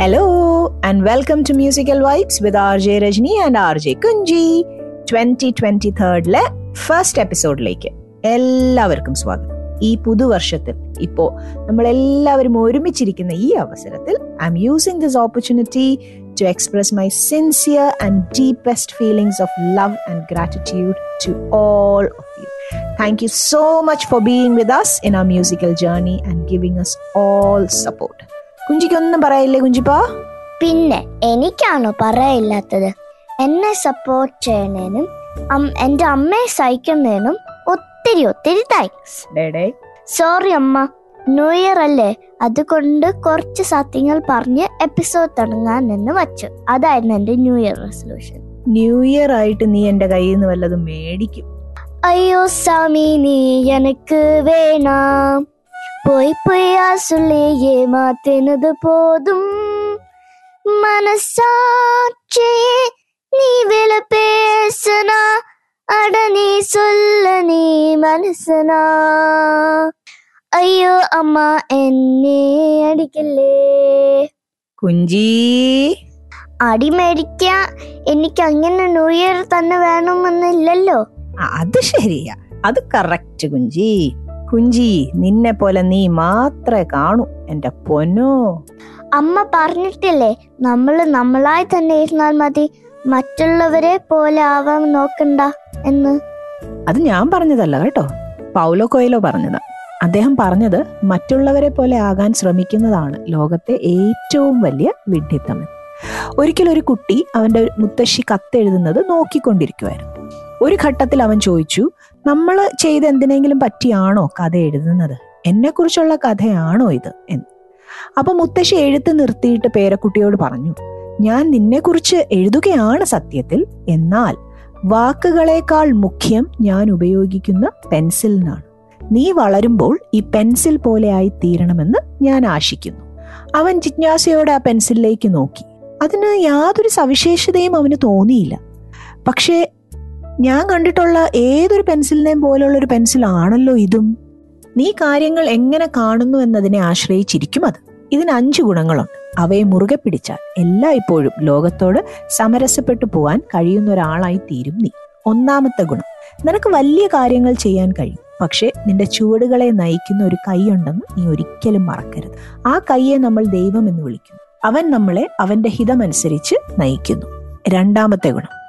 Hello and welcome to Musical Vibes with RJ Rajni and RJ Kunji. Twenty twenty തേർഡിലെ first എപ്പിസോഡിലേക്ക് എല്ലാവർക്കും സ്വാഗതം. ഈ പുതുവർഷത്തിൽ ഇപ്പോ നമ്മൾ എല്ലാവരും ഒരുമിച്ചിരിക്കുന്ന ഈ അവസരത്തിൽ I am using this opportunity to express my sincere and deepest feelings of love and gratitude to all of you thank you so much for being with us in a musical journey and giving us all support കുഞ്ചിക്കൊന്നും പറയില്ലേ കുഞ്ചിപ്പോ? പിന്നെ എനിക്കാണോ പറയില്ലാത്തത് എന്നെ support ചെയ്യണേനും എന്റെ അമ്മയെ സഹിക്കുന്നതിനും ഒത്തിരി ഒത്തിരി thanks sorry അമ്മ ന്യൂ ഇയർ അല്ലേ? അതുകൊണ്ട് കുറച്ച് സത്യങ്ങൾ പറഞ്ഞ് എപ്പിസോഡ് തുടങ്ങാൻ എന്ന് വച്ചു. അതായിരുന്നു എന്റെ new year resolution new year ആയിട്ട് നീ എന്റെ കയ്യിൽ നിന്ന് വല്ലതും മേടിക്കും. അയ്യോ സ്വാമി നീ എനക്ക് വേണം. പോയി പോയി ആ സുള്ളിയെ മാറ്റുന്നത് പോതും. മനസാക്ഷിയെ നീ വില പേസന അട നീ സൊല്ല നീ മനസ്സനാ. അയ്യോ അമ്മ എന്നെ അടിക്കല്ലേ? കുഞ്ചി. അടി മേടിക്ക. എനിക്ക് അങ്ങനെ ന്യൂ ഇയർ തന്നെ വേണമെന്നില്ലല്ലോ. അത് ശരിയാ. അത് കറക്റ്റ് കുഞ്ചി. കുഞ്ചി നിന്നെ പോലെ നീ മാത്രമേ കാണൂ എന്റെ പൊന്നോ. അമ്മ പറഞ്ഞിട്ടില്ലേ നമ്മൾ നമ്മളായി തന്നെ ഇരുന്നാൽ മതി മറ്റുള്ളവരെ പോലെ ആവാൻ നോക്കണ്ട എന്ന്. അത് ഞാൻ പറഞ്ഞതല്ല കേട്ടോ. പൗലോ കൊയിലോ പറഞ്ഞതാ. അദ്ദേഹം പറഞ്ഞത് മറ്റുള്ളവരെ പോലെ ആകാൻ ശ്രമിക്കുന്നതാണ് ലോകത്തെ ഏറ്റവും വലിയ വിഡ്ഢിത്തം ഒരിക്കൽ ഒരു കുട്ടി അവന്റെ മുത്തശ്ശി കത്തെഴുതുന്നത് നോക്കിക്കൊണ്ടിരിക്കുമായിരുന്നു ഒരു ഘട്ടത്തിൽ അവൻ ചോദിച്ചു നമ്മൾ ചെയ്ത് എന്തിനെങ്കിലും പറ്റിയാണോ കഥ എഴുതുന്നത്? എന്നെക്കുറിച്ചുള്ള കഥയാണോ ഇത് എന്ന്. അപ്പൊ മുത്തശ്ശി എഴുത്ത് നിർത്തിയിട്ട് പേരക്കുട്ടിയോട് പറഞ്ഞു ഞാൻ നിന്നെക്കുറിച്ച് എഴുതുകയാണ് സത്യത്തിൽ. എന്നാൽ വാക്കുകളേക്കാൾ മുഖ്യം ഞാൻ ഉപയോഗിക്കുന്ന പെൻസിലിനാണ് നീ വളരുമ്പോൾ ഈ പെൻസിൽ പോലെ ആയി തീരണമെന്ന് ഞാൻ ആശിക്കുന്നു. അവൻ ജിജ്ഞാസയോടെ ആ പെൻസിലിലേക്ക് നോക്കി. അതിന് യാതൊരു സവിശേഷതയും അവന് തോന്നിയില്ല. പക്ഷേ ഞാൻ കണ്ടിട്ടുള്ള ഏതൊരു പെൻസിലിനെയും പോലുള്ള ഒരു പെൻസിലാണല്ലോ ഇതും. നീ കാര്യങ്ങൾ എങ്ങനെ കാണുന്നു എന്നതിനെ ആശ്രയിച്ചിരിക്കും അത്. ഇതിന് അഞ്ച് ഗുണങ്ങളുണ്ട്. അവയെ മുറുകെ പിടിച്ചാൽ എല്ലായ്പ്പോഴും ലോകത്തോട് സമരസപ്പെട്ടു പോവാൻ കഴിയുന്ന ഒരാളായി തീരും നീ. ഒന്നാമത്തെ ഗുണം നിനക്ക് വലിയ കാര്യങ്ങൾ ചെയ്യാൻ കഴിയും. പക്ഷേ നിന്റെ ചുവടുകളെ നയിക്കുന്ന ഒരു കൈയുണ്ടെന്ന് നീ ഒരിക്കലും മറക്കരുത്. ആ കൈയെ നമ്മൾ ദൈവം എന്ന് വിളിക്കുന്നു. അവൻ നമ്മളെ അവന്റെ ഹിതമനുസരിച്ച് നയിക്കുന്നു. രണ്ടാമത്തെ ഗുണം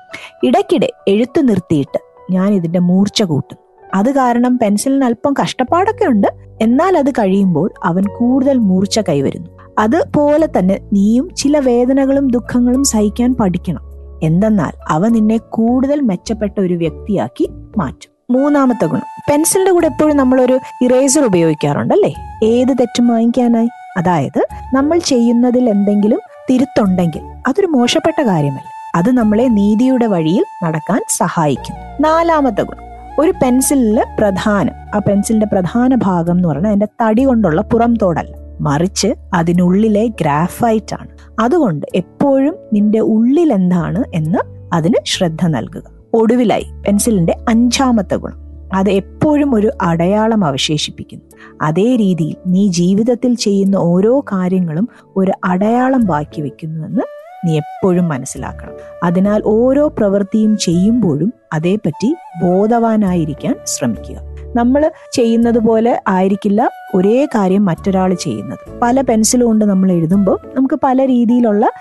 ഇടയ്ക്കിടെ എഴുത്തു നിർത്തിയിട്ട് ഞാൻ ഇതിന്റെ മൂർച്ച കൂട്ടും അത് കാരണം പെൻസിലിന് അല്പം കഷ്ടപ്പാടൊക്കെ ഉണ്ട്. എന്നാൽ അത് കഴിയുമ്പോൾ അവൻ കൂടുതൽ മൂർച്ച കൈവരുന്നു. അതുപോലെ തന്നെ നീയും ചില വേദനകളും ദുഃഖങ്ങളും സഹിക്കാൻ പഠിക്കണം. എന്തെന്നാൽ അവ നിന്നെ കൂടുതൽ മെച്ചപ്പെട്ട ഒരു വ്യക്തിയാക്കി മാറ്റും. മൂന്നാമത്തെ ഗുണം. പെൻസിലിന്റെ കൂടെ എപ്പോഴും നമ്മളൊരു ഇറേസർ ഉപയോഗിക്കാറുണ്ടല്ലേ? ഏത് തെറ്റും വാങ്ങിക്കാനായി? അതായത് നമ്മൾ ചെയ്യുന്നതിൽ എന്തെങ്കിലും തിരുത്തുണ്ടെങ്കിൽ അതൊരു മോശപ്പെട്ട കാര്യമല്ല. അത് നമ്മളെ നീതിയുടെ വഴിയിൽ നടക്കാൻ സഹായിക്കും. നാലാമത്തെ ഗുണം. ഒരു പെൻസിലിൽ പ്രധാനം ആ പെൻസിലിന്റെ പ്രധാന ഭാഗം എന്ന് പറഞ്ഞാൽ അതിന്റെ തടി കൊണ്ടുള്ള പുറം തോടല്ല. മറിച്ച് അതിനുള്ളിലെ ഗ്രാഫൈറ്റ് ആണ്. അതുകൊണ്ട് എപ്പോഴും നിന്റെ ഉള്ളിൽ എന്താണ് എന്ന് അതിന് ശ്രദ്ധ നൽകുക. ഒടുവിലായി പെൻസിലിന്റെ അഞ്ചാമത്തെ ഗുണം. അത് എപ്പോഴും ഒരു അടയാളം അവശേഷിപ്പിക്കുന്നു. അതേ രീതിയിൽ നീ ജീവിതത്തിൽ ചെയ്യുന്ന ഓരോ കാര്യങ്ങളും ഒരു അടയാളം ബാക്കി വെക്കുന്നുവെന്ന് നീ എപ്പോഴും മനസ്സിലാക്കണം. അതിനാൽ ഓരോ പ്രവൃത്തിയും ചെയ്യുമ്പോഴും അതേപ്പറ്റി ബോധവാനായിരിക്കാൻ ശ്രമിക്കുക. നമ്മൾ ചെയ്യുന്നത് പോലെ ആയിരിക്കില്ല ഒരേ കാര്യം മറ്റൊരാൾ ചെയ്യുന്നത്. പല പെൻസിലും കൊണ്ട് നമ്മൾ എഴുതുമ്പോൾ നമുക്ക് പല രീതിയിലുള്ള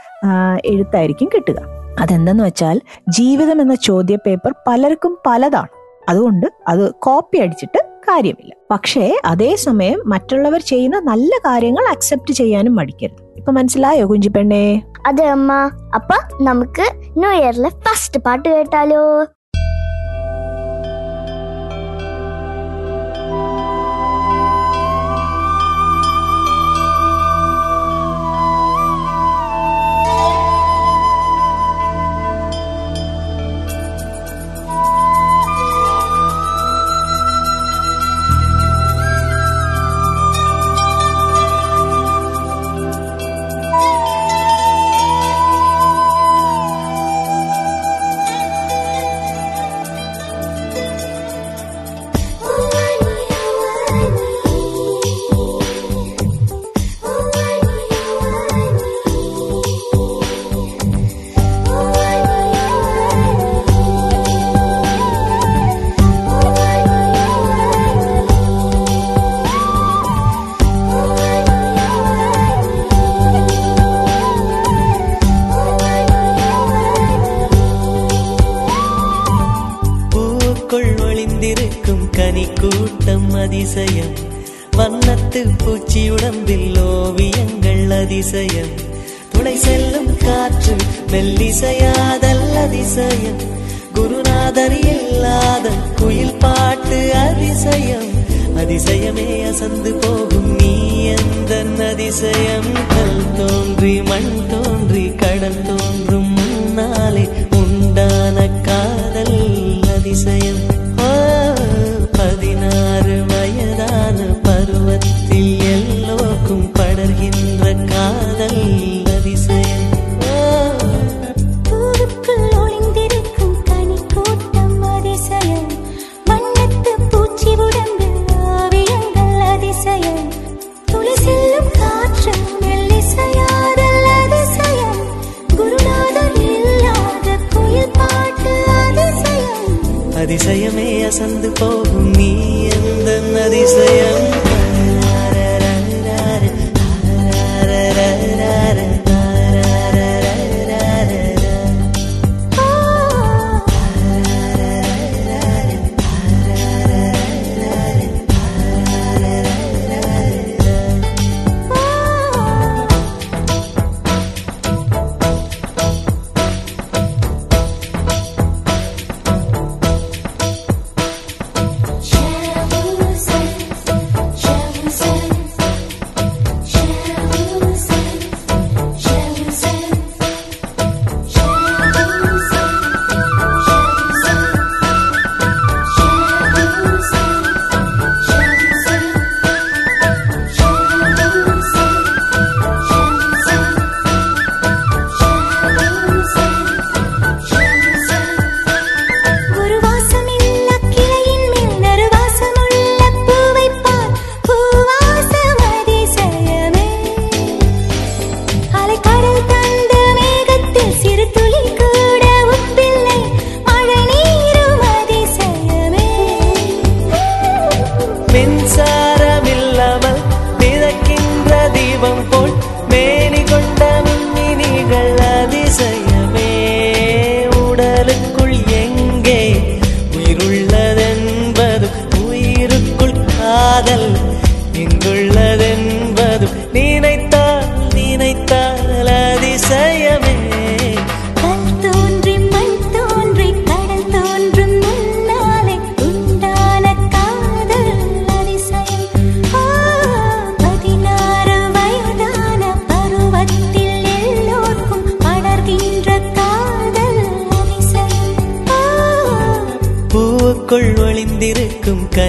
എഴുത്തായിരിക്കും കിട്ടുക. അതെന്തെന്ന് വെച്ചാൽ ജീവിതം എന്ന ചോദ്യ പേപ്പർ പലർക്കും പലതാണ്. അതുകൊണ്ട് അത് കോപ്പി അടിച്ചിട്ട് കാര്യമില്ല. പക്ഷേ അതേസമയം മറ്റുള്ളവർ ചെയ്യുന്ന നല്ല കാര്യങ്ങൾ അക്സെപ്റ്റ് ചെയ്യാനും മടിക്കരുത്. ഇപ്പൊ മനസ്സിലായോ കുഞ്ചിപ്പെണ്ണേ? അതെ അമ്മ അപ്പൊ നമുക്ക് ന്യൂ ഇയറിലെ ഫസ്റ്റ് പാട്ട് കേട്ടാലോ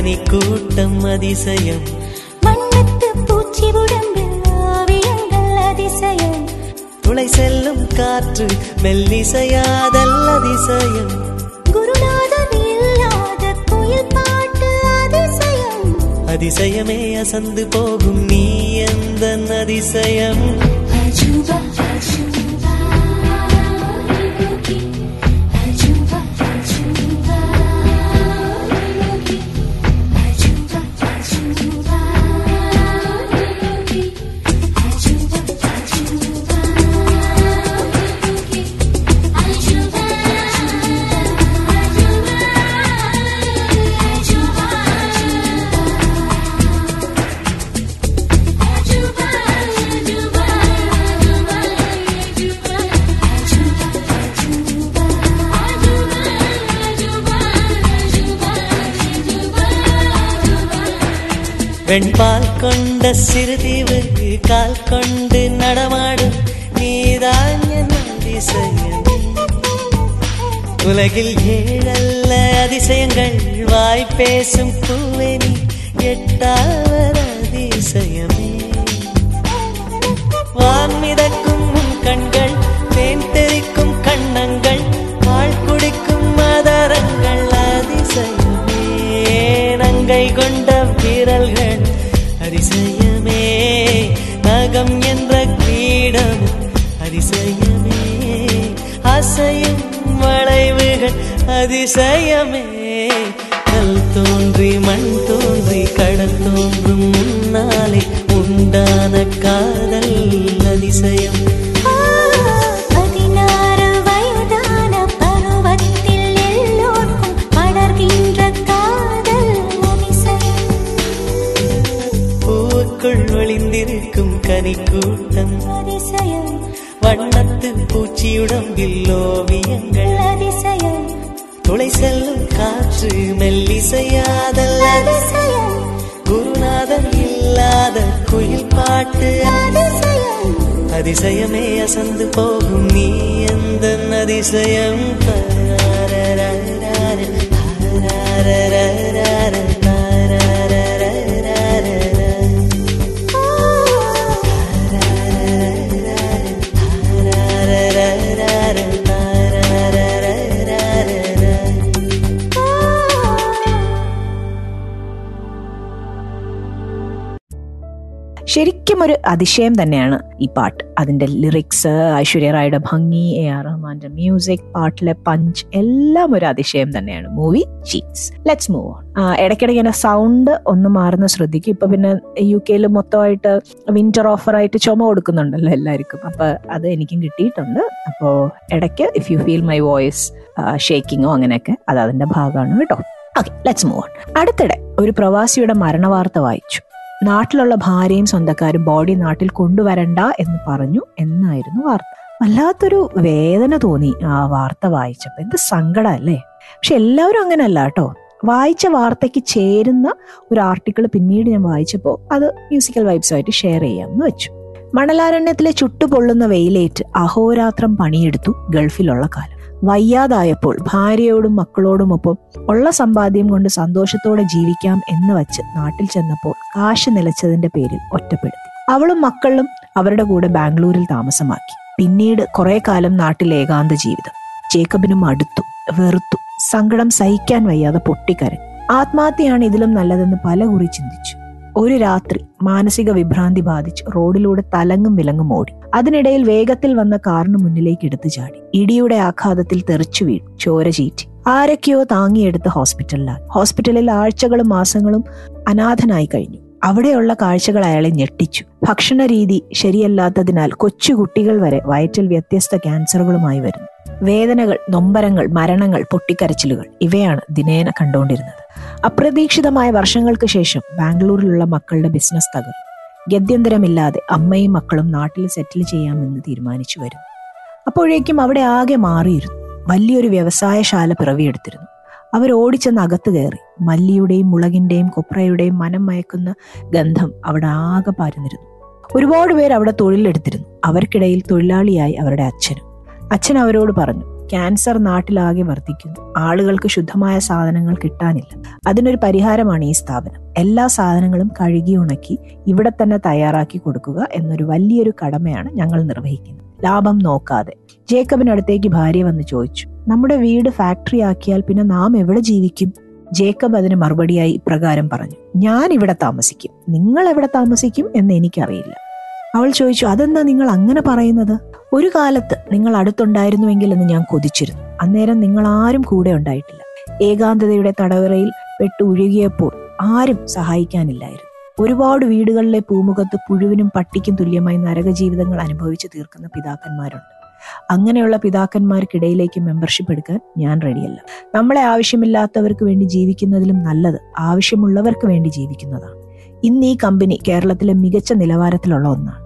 தனி கூட்டம் அதிசயம். மண்ணத்து பூச்சி உடம்பில் ஓவியங்கள் அதிசயம். துளை செல்லும் காற்று மெல்லிசையாதல் அதிசயம். அதிசயமே. அசந்து போகும் நீ எந்த அதிசயம் அஜுபா அஜுபா. வெண்பால் கொண்ட சிறுதீவு கால் கொண்டு நடமாடும் நீதான் என் அதிசயம் உலகில் ஏழல்ல அதிசயங்கள் வாய் பேசும் பூவே நீ எட்டாவதா உலகம் என்ற கிரீடமும் அதிசயமே. அசையும் வளைவுகள் அதிசயமே. கல் தோன்றி மண் தோன்றி கடல் தோன்றும் முன்னாலே உண்டான காதல் அதிசயம். காற்று மெல்லிசையாதல் குருநாதன் இல்லாத குயில் பாட்டு. அதிசயமே. அசந்து போகும் நீ எந்த அதிசயம் தாரரரரர, ഒരു അതിശയം തന്നെയാണ് ഈ പാട്ട്. അതിന്റെ ലിറിക്സ് ഐശ്വര്യ റായുടെ ഭംഗി എ ആർ റഹ്മാന്റെ മ്യൂസിക് പാട്ടിലെ പഞ്ച് എല്ലാം ഒരു അതിശയം തന്നെയാണ്. മൂവി ചീസ് ലെറ്റ്സ് മൂവ് ഓൺ ഇടയ്ക്കിടയ്ക്ക് എന്നെ സൗണ്ട് ഒന്ന് മാറുന്ന ശ്രദ്ധിക്കും. ഇപ്പൊ പിന്നെ യു കെയിൽ മൊത്തമായിട്ട് വിന്റർ ഓഫർ ആയിട്ട് ചുമ കൊടുക്കുന്നുണ്ടല്ലോ എല്ലാവർക്കും. അപ്പൊ അത് എനിക്കും കിട്ടിയിട്ടുണ്ട്. അപ്പോ ഇടയ്ക്ക് if you feel my voice ഷേക്കിങ്ങോ അങ്ങനെയൊക്കെ അത് അതിന്റെ ഭാഗമാണ് കേട്ടോ. ഓക്കെ ലെറ്റ്സ് മൂവ് ഓൺ അടുത്തിടെ ഒരു പ്രവാസിയുടെ മരണവാർത്ത വായിച്ചു. നാട്ടിലുള്ള ഭാര്യയും സ്വന്തക്കാരും ബോഡി നാട്ടിൽ കൊണ്ടുവരണ്ട എന്ന് പറഞ്ഞു എന്നായിരുന്നു വാർത്ത. വല്ലാത്തൊരു വേദന തോന്നി ആ വാർത്ത വായിച്ചപ്പോൾ എന്ത് സങ്കടം അല്ലേ? പക്ഷെ എല്ലാവരും അങ്ങനെയല്ല കേട്ടോ. വായിച്ച വാർത്തയ്ക്ക് ചേരുന്ന ഒരു ആർട്ടിക്കിൾ പിന്നീട് ഞാൻ വായിച്ചപ്പോൾ അത് മ്യൂസിക്കൽ വൈബ്സുമായിട്ട് ഷെയർ ചെയ്യാമെന്ന് വെച്ചു. മണലാരണ്യത്തിലെ ചുട്ടുപൊള്ളുന്ന വെയിലേറ്റ് അഹോരാത്രം പണിയെടുത്തു ഗൾഫിലുള്ള കാലം. വയ്യാതായപ്പോൾ ഭാര്യയോടും മക്കളോടുമൊപ്പം ഉള്ള സമ്പാദ്യം കൊണ്ട് സന്തോഷത്തോടെ ജീവിക്കാം എന്ന് വച്ച് നാട്ടിൽ ചെന്നപ്പോൾ കാശ് നിലച്ചതിന്റെ പേരിൽ ഒറ്റപ്പെടുത്തി. അവളും മക്കളും അവരുടെ കൂടെ ബാംഗ്ലൂരിൽ താമസമാക്കി. പിന്നീട് കുറെ കാലം നാട്ടിൽ ഏകാന്ത ജീവിതം. ജേക്കബിനും അടുത്തു വെറുത്തു സങ്കടം സഹിക്കാൻ വയ്യാതെ പൊട്ടിക്കരഞ്ഞു. ആത്മഹത്യയാണ് ഇതിലും നല്ലതെന്ന് പല കുറി ചിന്തിച്ചു. ഒരു രാത്രി മാനസിക വിഭ്രാന്തി ബാധിച്ച് റോഡിലൂടെ തലങ്ങും വിലങ്ങും ഓടി. അതിനിടയിൽ വേഗത്തിൽ വന്ന കാറിന് മുന്നിലേക്ക് എടുത്തു ചാടി. ഇടിയുടെ ആഘാതത്തിൽ തെറിച്ചു വീണു. ചോര ചീറ്റി. ആരൊക്കെയോ താങ്ങിയെടുത്ത് ഹോസ്പിറ്റലിലായി ഹോസ്പിറ്റലിൽ ആഴ്ചകളും മാസങ്ങളും അനാഥനായി കഴിഞ്ഞു. അവിടെയുള്ള കാഴ്ചകൾ അയാളെ ഞെട്ടിച്ചു. ഭക്ഷണ രീതി ശരിയല്ലാത്തതിനാൽ കൊച്ചുകുട്ടികൾ വരെ വയറ്റിൽ വ്യത്യസ്ത ക്യാൻസറുകളുമായി വരുന്നു. വേദനകൾ നൊമ്പരങ്ങൾ മരണങ്ങൾ പൊട്ടിക്കരച്ചിലുകൾ ഇവയാണ് ദിനേന കണ്ടുകൊണ്ടിരുന്നത്. അപ്രതീക്ഷിതമായ വർഷങ്ങൾക്ക് ശേഷം ബാംഗ്ലൂരിലുള്ള മക്കളുടെ ബിസിനസ് തകർന്നു. ഗത്യന്തരമില്ലാതെ അമ്മയും മക്കളും നാട്ടിൽ സെറ്റിൽ ചെയ്യാമെന്ന് തീരുമാനിച്ചു വരുന്നു. അപ്പോഴേക്കും അവിടെ ആകെ മാറിയിരുന്നു. വലിയൊരു വ്യവസായശാല പിറവിയെടുത്തിരുന്നു. അവർ ഓടിച്ചെന്ന് അകത്ത് കയറി. മല്ലിയുടെയും മുളകിന്റെയും കൊപ്രയുടെയും മനം മയക്കുന്ന ഗന്ധം അവിടെ ആകെ പാരുന്നിരുന്നു. ഒരുപാട് പേർ അവിടെ തൊഴിലെടുത്തിരുന്നു. അവർക്കിടയിൽ തൊഴിലാളിയായി അവരുടെ അച്ഛനും. അച്ഛൻ അവരോട് പറഞ്ഞു ക്യാൻസർ നാട്ടിലാകെ വർദ്ധിക്കുന്നു. ആളുകൾക്ക് ശുദ്ധമായ സാധനങ്ങൾ കിട്ടാനില്ല. അതിനൊരു പരിഹാരമാണ് ഈ സ്ഥാപനം. എല്ലാ സാധനങ്ങളും കഴുകി ഉണക്കി ഇവിടെ തന്നെ തയ്യാറാക്കി കൊടുക്കുക എന്നൊരു വലിയൊരു കടമയാണ് ഞങ്ങൾ നിർവഹിക്കുന്നത്. ലാഭം നോക്കാതെ. ജേക്കബിനടുത്തേക്ക് ഭാര്യ വന്ന് ചോദിച്ചു നമ്മുടെ വീട് ഫാക്ടറി ആക്കിയാൽ പിന്നെ നാം എവിടെ ജീവിക്കും? ജേക്കബ് അതിന് മറുപടിയായി ഇപ്രകാരം പറഞ്ഞു ഞാൻ ഇവിടെ താമസിക്കും. നിങ്ങൾ എവിടെ താമസിക്കും എന്ന് എനിക്കറിയില്ല. അവൾ ചോദിച്ചു അതെന്താ നിങ്ങൾ അങ്ങനെ പറയുന്നത്? ഒരു കാലത്ത് നിങ്ങൾ അടുത്തുണ്ടായിരുന്നുവെങ്കിൽ എന്ന് ഞാൻ കൊതിച്ചിരുന്നു. അന്നേരം നിങ്ങൾ ആരും കൂടെ ഉണ്ടായിട്ടില്ല. ഏകാന്തതയുടെ തടവറയിൽ പെട്ടു ഒഴുകിയപ്പോൾ ആരും സഹായിക്കാനില്ലായിരുന്നു. ഒരുപാട് വീടുകളിലെ പൂമുഖത്ത് പുഴുവിനും പട്ടിക്കും തുല്യമായി നരക ജീവിതങ്ങൾ അനുഭവിച്ചു തീർക്കുന്ന പിതാക്കന്മാരുണ്ട്. അങ്ങനെയുള്ള പിതാക്കന്മാർക്കിടയിലേക്ക് മെമ്പർഷിപ്പ് എടുക്കാൻ ഞാൻ റെഡിയല്ല നമ്മളെ ആവശ്യമില്ലാത്തവർക്ക് വേണ്ടി ജീവിക്കുന്നതിലും നല്ലത് ആവശ്യമുള്ളവർക്ക് വേണ്ടി ജീവിക്കുന്നതാണ്. ഇന്ന് ഈ കമ്പനി കേരളത്തിലെ മികച്ച നിലവാരത്തിലുള്ള ഒന്നാണ്.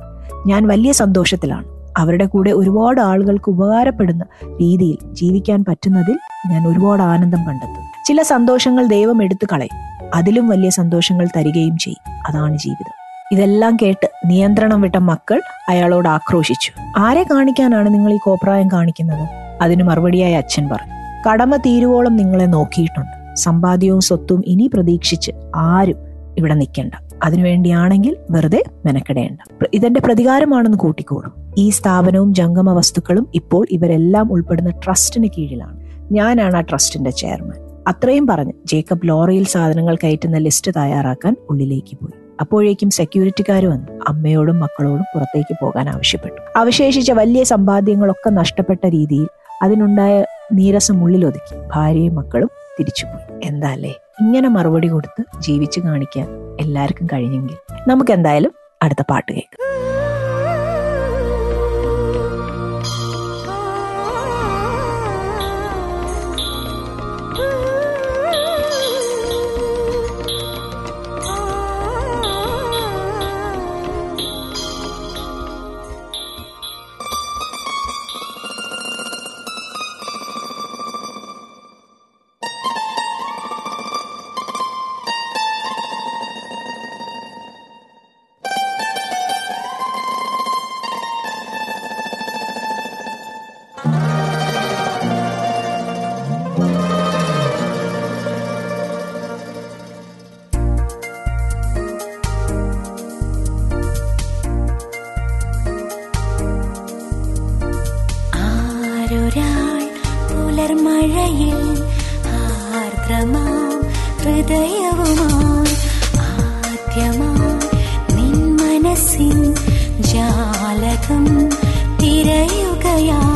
ഞാൻ വലിയ സന്തോഷത്തിലാണ്. അവരുടെ കൂടെ ഒരുപാട് ആളുകൾക്ക് ഉപകാരപ്പെടുന്ന രീതിയിൽ ജീവിക്കാൻ പറ്റുന്നതിൽ ഞാൻ ഒരുപാട് ആനന്ദം കണ്ടെത്തും ചില സന്തോഷങ്ങൾ ദൈവം എടുത്തു കളയും. അതിലും വലിയ സന്തോഷങ്ങൾ തരികയും ചെയ്യും. അതാണ് ജീവിതം. ഇതെല്ലാം കേട്ട് നിയന്ത്രണം വിട്ട മക്കൾ അയാളോട് ആക്രോശിച്ചു. ആരെ കാണിക്കാനാണ് നിങ്ങൾ ഈ കോപ്രായം കാണിക്കുന്നത്? അതിന് മറുപടിയായി അച്ഛൻ പറഞ്ഞു. കടമ തീരുവോളം നിങ്ങളെ നോക്കിയിട്ടുണ്ട്. സമ്പാദ്യവും സ്വത്തും ഇനി പ്രതീക്ഷിച്ച് ആരും ഇവിടെ നിൽക്കണ്ട. അതിനുവേണ്ടിയാണെങ്കിൽ വെറുതെ മെനക്കെടേണ്ട. ഇതെന്റെ പ്രതികാരമാണെന്ന് കൂട്ടിക്കോളും ഈ സ്ഥാപനവും ജംഗമ വസ്തുക്കളും ഇപ്പോൾ ഇവരെല്ലാം ഉൾപ്പെടുന്ന ട്രസ്റ്റിന് കീഴിലാണ്. ഞാനാണ് ആ ട്രസ്റ്റിന്റെ ചെയർമാൻ. അത്രയും പറഞ്ഞ്. ജേക്കബ് ലോറിയിൽ സാധനങ്ങൾ കയറ്റുന്ന ലിസ്റ്റ് തയ്യാറാക്കാൻ ഉള്ളിലേക്ക് പോയി. അപ്പോഴേക്കും സെക്യൂരിറ്റിക്കാർ വന്നു. അമ്മയോടും മക്കളോടും പുറത്തേക്ക് പോകാൻ ആവശ്യപ്പെട്ടു. അവശേഷിച്ച വലിയ സമ്പാദ്യങ്ങളൊക്കെ നഷ്ടപ്പെട്ട രീതിയിൽ അതിനുണ്ടായ നീരസം ഉള്ളിലൊതുക്കി ഭാര്യയും മക്കളും തിരിച്ചുപോയി. എന്താ അല്ലേ ഇങ്ങനെ മറുപടി കൊടുത്ത് ജീവിച്ചു കാണിക്കാൻ എല്ലാവർക്കും കഴിഞ്ഞെങ്കിൽ നമുക്ക് എന്തായാലും അടുത്ത പാട്ട് കേൾക്കാം. जालकम् तिरय गया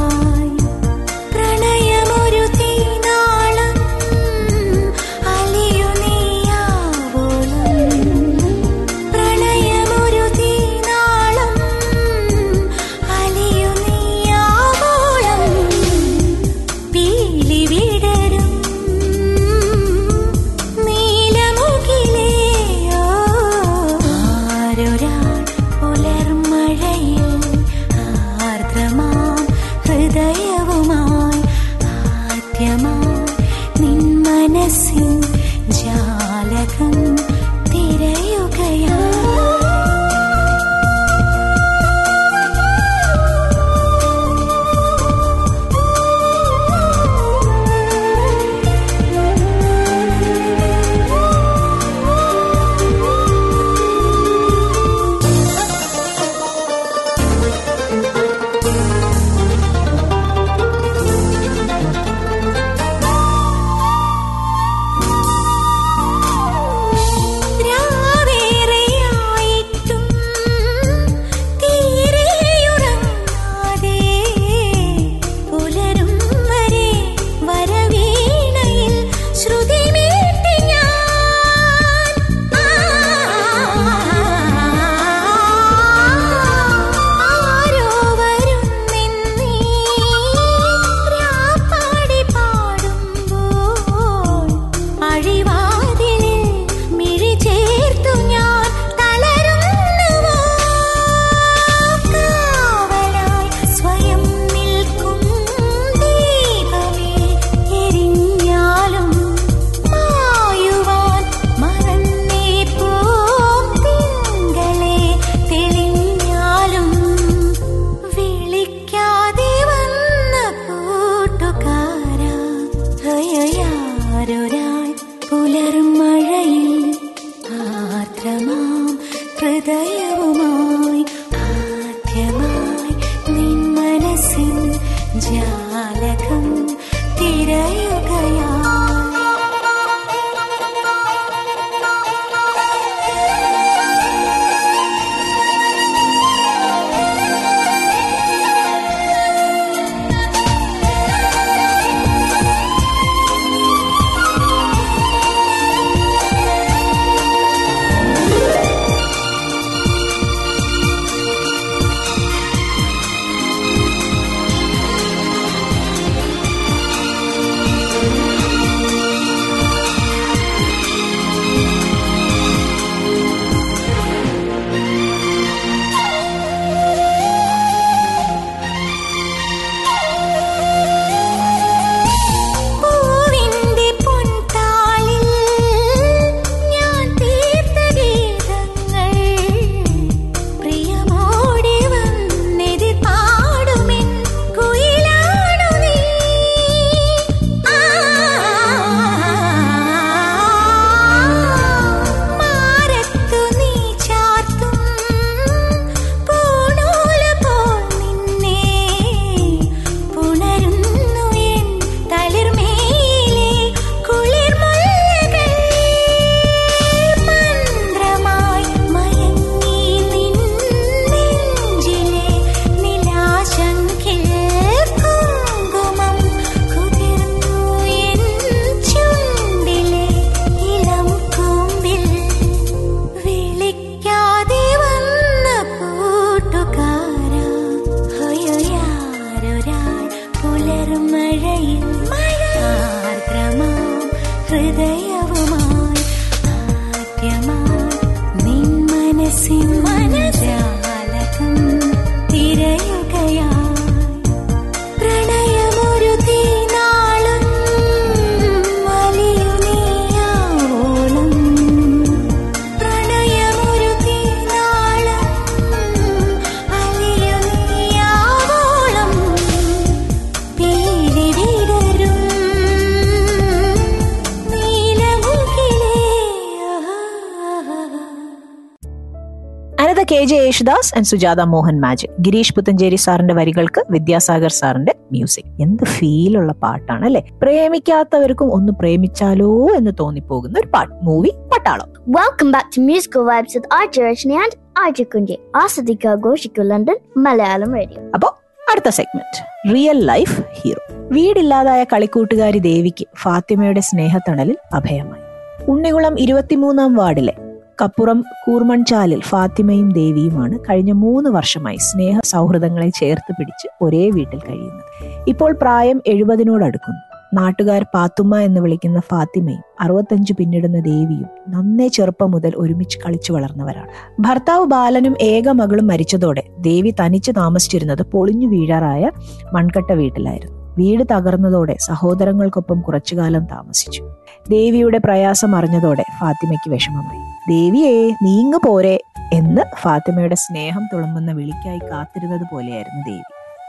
യേശുദാസ് ആൻഡ് സുജാത മോഹൻ മാജിക് ഗിരീഷ് പുത്തഞ്ചേരി സാറിന്റെ വരികൾക്ക് വിദ്യാസാഗർ സാറിന്റെ മ്യൂസിക് എന്ത് ഫീലുള്ള പാട്ടാണ് അല്ലെ? പ്രേമിക്കാത്തവർക്കും ഒന്ന് പ്രേമിച്ചാലോ എന്ന് തോന്നിപ്പോകുന്ന ഒരു പാട്ട്. Movie Pattalam. Welcome back to musical vibes with R Jayalakshmi and R ജക്കുഞ്ചി Asadika Goshiku London Malayalam radio അപ്പോ അടുത്ത സെഗ്മെന്റ് റിയൽ ലൈഫ് ഹീറോ വീടില്ലാതായ കളിക്കൂട്ടുകാരി ദേവിക്ക് ഫാത്തിമയുടെ സ്നേഹത്തണലിൽ അഭയമായി. ഉണ്ണികുളം ഇരുപത്തിമൂന്നാം വാർഡിലെ കപ്പുറം കൂർമൺചാലിൽ ഫാത്തിമയും ദേവിയുമാണ് കഴിഞ്ഞ മൂന്ന് വർഷമായി സ്നേഹ സൗഹൃദങ്ങളെ ചേർത്ത് പിടിച്ച് ഒരേ വീട്ടിൽ കഴിയുന്നത്. ഇപ്പോൾ പ്രായം എഴുപതിനോടടുക്കുന്നു നാട്ടുകാർ പാത്തുമ്മ എന്ന് വിളിക്കുന്ന ഫാത്തിമയും അറുപത്തഞ്ച് പിന്നിടുന്ന ദേവിയും നന്നേ ചെറുപ്പം മുതൽ ഒരുമിച്ച് കളിച്ചു വളർന്നവരാണ്. ഭർത്താവ് ബാലനും ഏക മകളും മരിച്ചതോടെ ദേവി തനിച്ച് താമസിച്ചിരുന്നത് പൊളിഞ്ഞു വീഴാറായ മൺകട്ട വീട്ടിലായിരുന്നു. വീട് തകർന്നതോടെ സഹോദരങ്ങൾക്കൊപ്പം കുറച്ചുകാലം താമസിച്ചു. ദേവിയുടെ പ്രയാസം അറിഞ്ഞതോടെ ഫാത്തിമയ്ക്ക് വിഷമമായി. ദേവിയെ നീങ്ങു പോരെ എന്ന് ഫാത്തിമയുടെ സ്നേഹം തുളുമ്പുന്ന വിളിക്കായി കാത്തിരുന്നത് പോലെയായിരുന്നു ദേവി.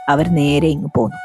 അവർ നേരെ ഇങ്ങ് പോന്നു.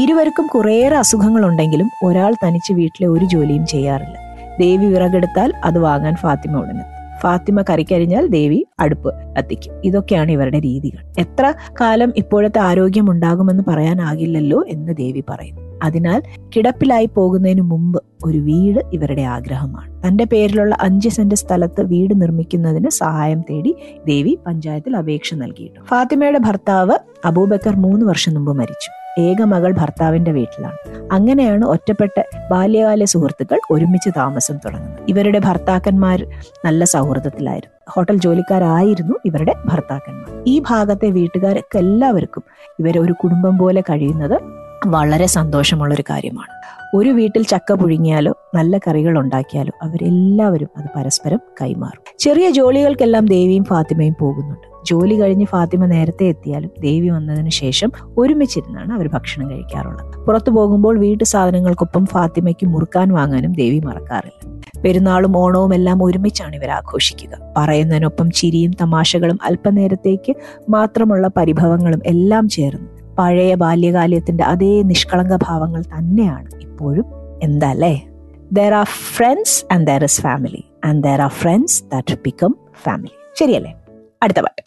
ഇരുവർക്കും കുറേയേറെ അസുഖങ്ങളുണ്ടെങ്കിലും ഒരാൾ തനിച്ച് വീട്ടിലെ ഒരു ജോലിയും ചെയ്യാറില്ല. ദേവി വിറകെടുത്താൽ അത് വാങ്ങാൻ ഫാത്തിമ ഉടനെത്തും ഫാത്തിമ കറിക്കരിഞ്ഞാൽ ദേവി അടുപ്പ് കത്തിക്കും. ഇതൊക്കെയാണ് ഇവരുടെ രീതികൾ. എത്ര കാലം ഇപ്പോഴത്തെ ആരോഗ്യം ഉണ്ടാകുമെന്ന് പറയാനാകില്ലല്ലോ എന്ന് ദേവി പറയുന്നു. അതിനാൽ കിടപ്പിലായി പോകുന്നതിന് മുമ്പ് ഒരു വീട് ഇവരുടെ ആഗ്രഹമാണ്. തന്റെ പേരിലുള്ള അഞ്ച് സെന്റ് സ്ഥലത്ത് വീട് നിർമ്മിക്കുന്നതിന് സഹായം തേടി ദേവി പഞ്ചായത്തിൽ അപേക്ഷ നൽകിയിട്ടു ഫാത്തിമയുടെ ഭർത്താവ് അബൂബക്കർ മൂന്ന് വർഷം മുമ്പ് മരിച്ചു. ഏക മകൾ ഭർത്താവിന്റെ വീട്ടിലാണ്. അങ്ങനെയാണ് ഒറ്റപ്പെട്ട ബാല്യകാല സുഹൃത്തുക്കൾ ഒരുമിച്ച് താമസം തുടങ്ങുന്നത്. ഇവരുടെ ഭർത്താക്കന്മാർ നല്ല സൗഹൃദത്തിലായിരുന്നു. ഹോട്ടൽ ജോലിക്കാരായിരുന്നു ഇവരുടെ ഭർത്താക്കന്മാർ. ഈ ഭാഗത്തെ വീട്ടുകാരൊക്കെ എല്ലാവർക്കും ഇവരെ ഒരു കുടുംബം പോലെ കഴിയുന്നത് വളരെ സന്തോഷമുള്ളൊരു കാര്യമാണ്. ഒരു വീട്ടിൽ ചക്ക പുഴുങ്ങിയാലോ നല്ല കറികൾ ഉണ്ടാക്കിയാലോ അവരെല്ലാവരും അത് പരസ്പരം കൈമാറും. ചെറിയ ജോലികൾക്കെല്ലാം ദേവിയും ഫാത്തിമയും പോകുന്നുണ്ട്. ജോലി കഴിഞ്ഞ് ഫാത്തിമ നേരത്തെ എത്തിയാലും ദേവി വന്നതിന് ശേഷം ഒരുമിച്ചിരുന്നാണ് അവർ ഭക്ഷണം കഴിക്കാറുള്ളത്. പുറത്തു പോകുമ്പോൾ വീട്ടു സാധനങ്ങൾക്കൊപ്പം ഫാത്തിമയ്ക്ക് മുറുക്കാൻ വാങ്ങാനും ദേവി മറക്കാറില്ല. പെരുന്നാളും ഓണവും എല്ലാം ഒരുമിച്ചാണ് ഇവർ ആഘോഷിക്കുക. പറയുന്നതിനൊപ്പം ചിരിയും തമാശകളും അല്പനേരത്തേക്ക് മാത്രമുള്ള പരിഭവങ്ങളും എല്ലാം ചേർന്ന് പഴയ ബാല്യകാലത്തിന്റെ അതേ നിഷ്കളങ്ക ഭാവങ്ങൾ തന്നെയാണ് ഇപ്പോഴും എന്താല്ലേ? There are friends and there is family and there are friends that become family ശരിയല്ലേ? അടുത്ത പാട്ട്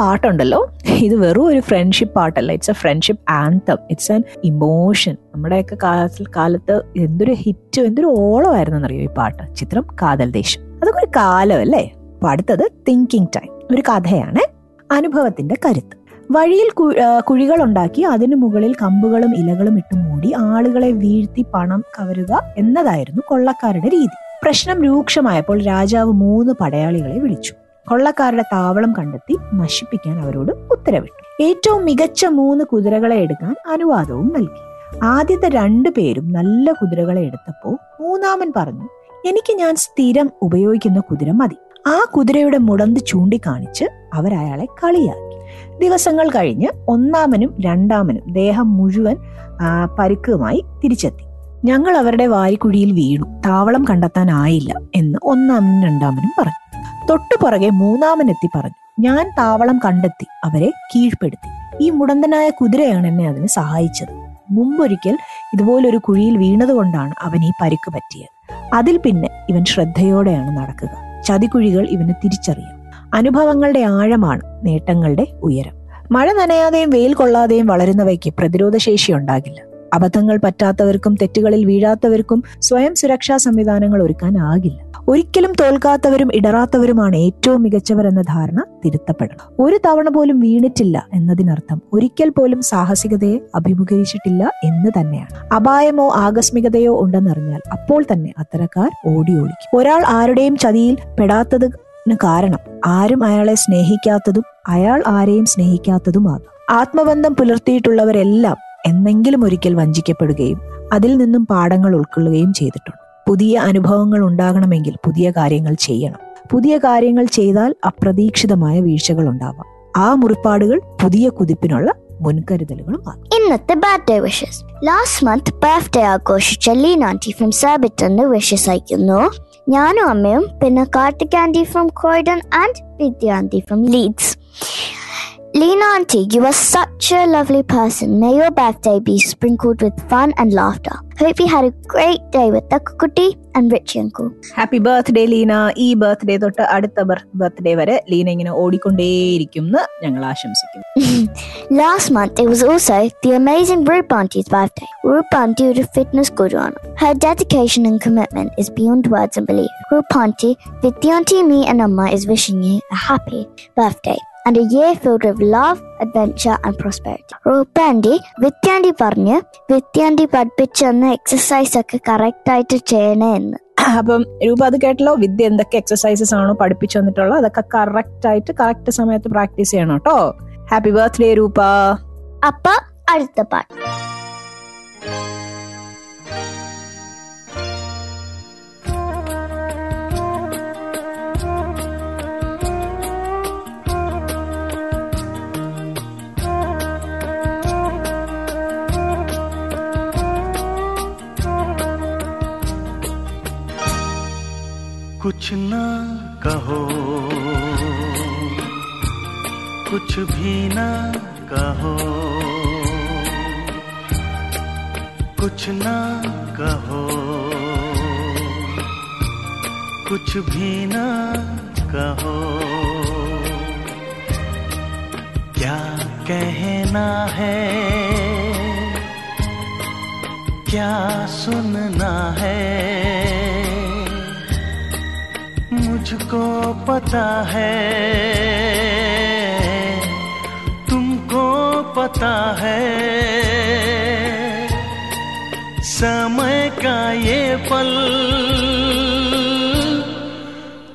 പാട്ടുണ്ടല്ലോ. ഇത് വെറും ഒരു friendship പാട്ടല്ല. It's a friendship anthem it's an emotion നമ്മുടെയൊക്കെ കാലത്തിൽ കാലത്ത് എന്തൊരു ഹിറ്റ് എന്തൊരു ഓളമായിരുന്നു എന്നറിയോ ഈ പാട്ട്? ചിത്രം കാതൽ ദേശം. അതൊക്കെ ഒരു കാലം അല്ലേ? അപ്പൊ അടുത്തത് തിങ്കിങ് ടൈം ഒരു കഥയാണ് അനുഭവത്തിന്റെ കരുത്ത്. വഴിയിൽ കുഴികളുണ്ടാക്കി അതിനു മുകളിൽ കമ്പുകളും ഇലകളും ഇട്ട് മൂടി ആളുകളെ വീഴ്ത്തി പണം കവരുക എന്നതായിരുന്നു കൊള്ളക്കാരുടെ രീതി. പ്രശ്നം രൂക്ഷമായപ്പോൾ രാജാവ് മൂന്ന് പടയാളികളെ വിളിച്ചു. കൊള്ളക്കാരുടെ താവളം കണ്ടെത്തി നശിപ്പിക്കാൻ അവരോട് ഉത്തരവിട്ടു. ഏറ്റവും മികച്ച മൂന്ന് കുതിരകളെ എടുക്കാൻ അനുവാദവും നൽകി. ആദ്യത്തെ രണ്ടു പേരും നല്ല കുതിരകളെ എടുത്തപ്പോ മൂന്നാമൻ പറഞ്ഞു എനിക്ക് ഞാൻ സ്ഥിരം ഉപയോഗിക്കുന്ന കുതിര മതി. ആ കുതിരയുടെ മുടന്ത് ചൂണ്ടിക്കാണിച്ച് അവരയാളെ കളിയാക്കി. ദിവസങ്ങൾ കഴിഞ്ഞ് ഒന്നാമനും രണ്ടാമനും ദേഹം മുഴുവൻ പരുക്കുമായി തിരിച്ചെത്തി. ഞങ്ങൾ അവരുടെ വാരിക്കുഴിയിൽ വീണു. താവളം കണ്ടെത്താനായില്ല എന്ന് ഒന്നാമനും രണ്ടാമനും പറഞ്ഞു. തൊട്ടു പുറകെ മൂന്നാമനെത്തി പറഞ്ഞു ഞാൻ താവളം കണ്ടെത്തി അവരെ കീഴ്പ്പെടുത്തി. ഈ മുടന്തനായ കുതിരയാണ് എന്നെ അതിന് സഹായിച്ചത്. മുമ്പൊരിക്കൽ ഇതുപോലൊരു കുഴിയിൽ വീണതുകൊണ്ടാണ് അവൻ ഈ പരിക്ക് പറ്റിയത്. അതിൽ പിന്നെ ഇവൻ ശ്രദ്ധയോടെയാണ് നടക്കുക. ചതിക്കുഴികൾ ഇവന് തിരിച്ചറിയാം. അനുഭവങ്ങളുടെ ആഴമാണ് നേട്ടങ്ങളുടെ ഉയരം. മഴ നനയാതെയും വെയിൽ കൊള്ളാതെയും വളരുന്നവയ്ക്ക് പ്രതിരോധശേഷി ഉണ്ടാകില്ല. അബദ്ധങ്ങൾ പറ്റാത്തവർക്കും തെറ്റുകളിൽ വീഴാത്തവർക്കും സ്വയം സുരക്ഷാ സംവിധാനങ്ങൾ ഒരുക്കാനാകില്ല ഒരിക്കലും തോൽക്കാത്തവരും ഇടറാത്തവരുമാണ് ഏറ്റവും മികച്ചവർ എന്ന ധാരണ തിരുത്തപ്പെടണം. ഒരു തവണ പോലും വീണിട്ടില്ല എന്നതിനർത്ഥം ഒരിക്കൽ പോലും സാഹസികതയെ അഭിമുഖീകരിച്ചിട്ടില്ല എന്ന് തന്നെയാണ്. അപായമോ ആകസ്മികതയോ ഉണ്ടെന്നറിഞ്ഞാൽ അപ്പോൾ തന്നെ അത്തരക്കാർ ഓടി ഓടിക്കും ഒരാൾ ആരുടെയും ചതിയിൽ പെടാത്തത് കാരണം ആരും അയാളെ സ്നേഹിക്കാത്തതും അയാൾ ആരെയും സ്നേഹിക്കാത്തതുമാകാം. ആത്മബന്ധം പുലർത്തിയിട്ടുള്ളവരെല്ലാം എന്നെങ്കിലും ഒരിക്കൽ വഞ്ചിക്കപ്പെടുകയും അതിൽ നിന്നും പാഠങ്ങൾ ഉൾക്കൊള്ളുകയും ചെയ്തിട്ടുണ്ട്. പുതിയ അനുഭവങ്ങൾ ഉണ്ടാകണമെങ്കിൽ പുതിയ കാര്യങ്ങൾ ചെയ്യണം. പുതിയ കാര്യങ്ങൾ ചെയ്താൽ അപ്രതീക്ഷിതമായ വീഴ്ചകൾ ഉണ്ടാവാം. ആ മുറിപ്പാടുകൾ പുതിയ കുതിപ്പിനുള്ള മുൻകരുതലുകളുമാകും ഇന്നത്തെ birthday wishes last month birthday ആഘോഷിച്ച Leena auntie from സാബിറ്റന്റെ വിഷസ് അയക്കുന്നു. ഞാനും അമ്മയും പിന്നെ Karthik auntie from Croydon and Vidya auntie from Leeds Lena Auntie, you are such a lovely person. May your birthday be sprinkled with fun and laughter. Hope you had a great day with Takkukutti and Richie Uncle. Happy birthday Leena ഈ birthday തൊട്ട് അടുത്ത birthday വരെ ലീന ഇങ്ങനെ ഓടിക്കൊണ്ടേയിരിക്കും എന്ന് ഞങ്ങൾ ആശംസിക്കുന്നു Last month, it was also the amazing Rup Auntie's birthday. Rup Auntie ഒരു fitness guru. Her dedication and commitment is beyond words and belief. Rup Auntie, Vidya Auntie, me and Amma is wishing you a happy birthday And a year filled with love, adventure and prosperity. Vidya Auntie പറഞ്ഞ് auntie പഠിപ്പിച്ചെന്ന exercise ഒക്കെ correct ആയിട്ട് ചെയ്യണേ എന്ന്. അപ്പം രൂപ അത് കേട്ടല്ലോ? വിദ്യ എന്തൊക്കെ എക്സസൈസസ് ആണോ പഠിപ്പിച്ചു തന്നിട്ടുള്ളത്? അതൊക്കെ കറക്റ്റ് ആയിട്ട് കറക്റ്റ് സമയത്ത് പ്രാക്ടീസ് ചെയ്യണം കേട്ടോ. ഹാപ്പി ബർത്ത്ഡേ രൂപ. അപ്പൊ അടുത്ത പാട്ട് कुछ ना कहो। कुछ भी ना कहो। कुछ ना कहो। कुछ भी ना कहो। क्या कहना है? क्या सुनना है? मुझको पता है तुमको पता है। समय का ये पल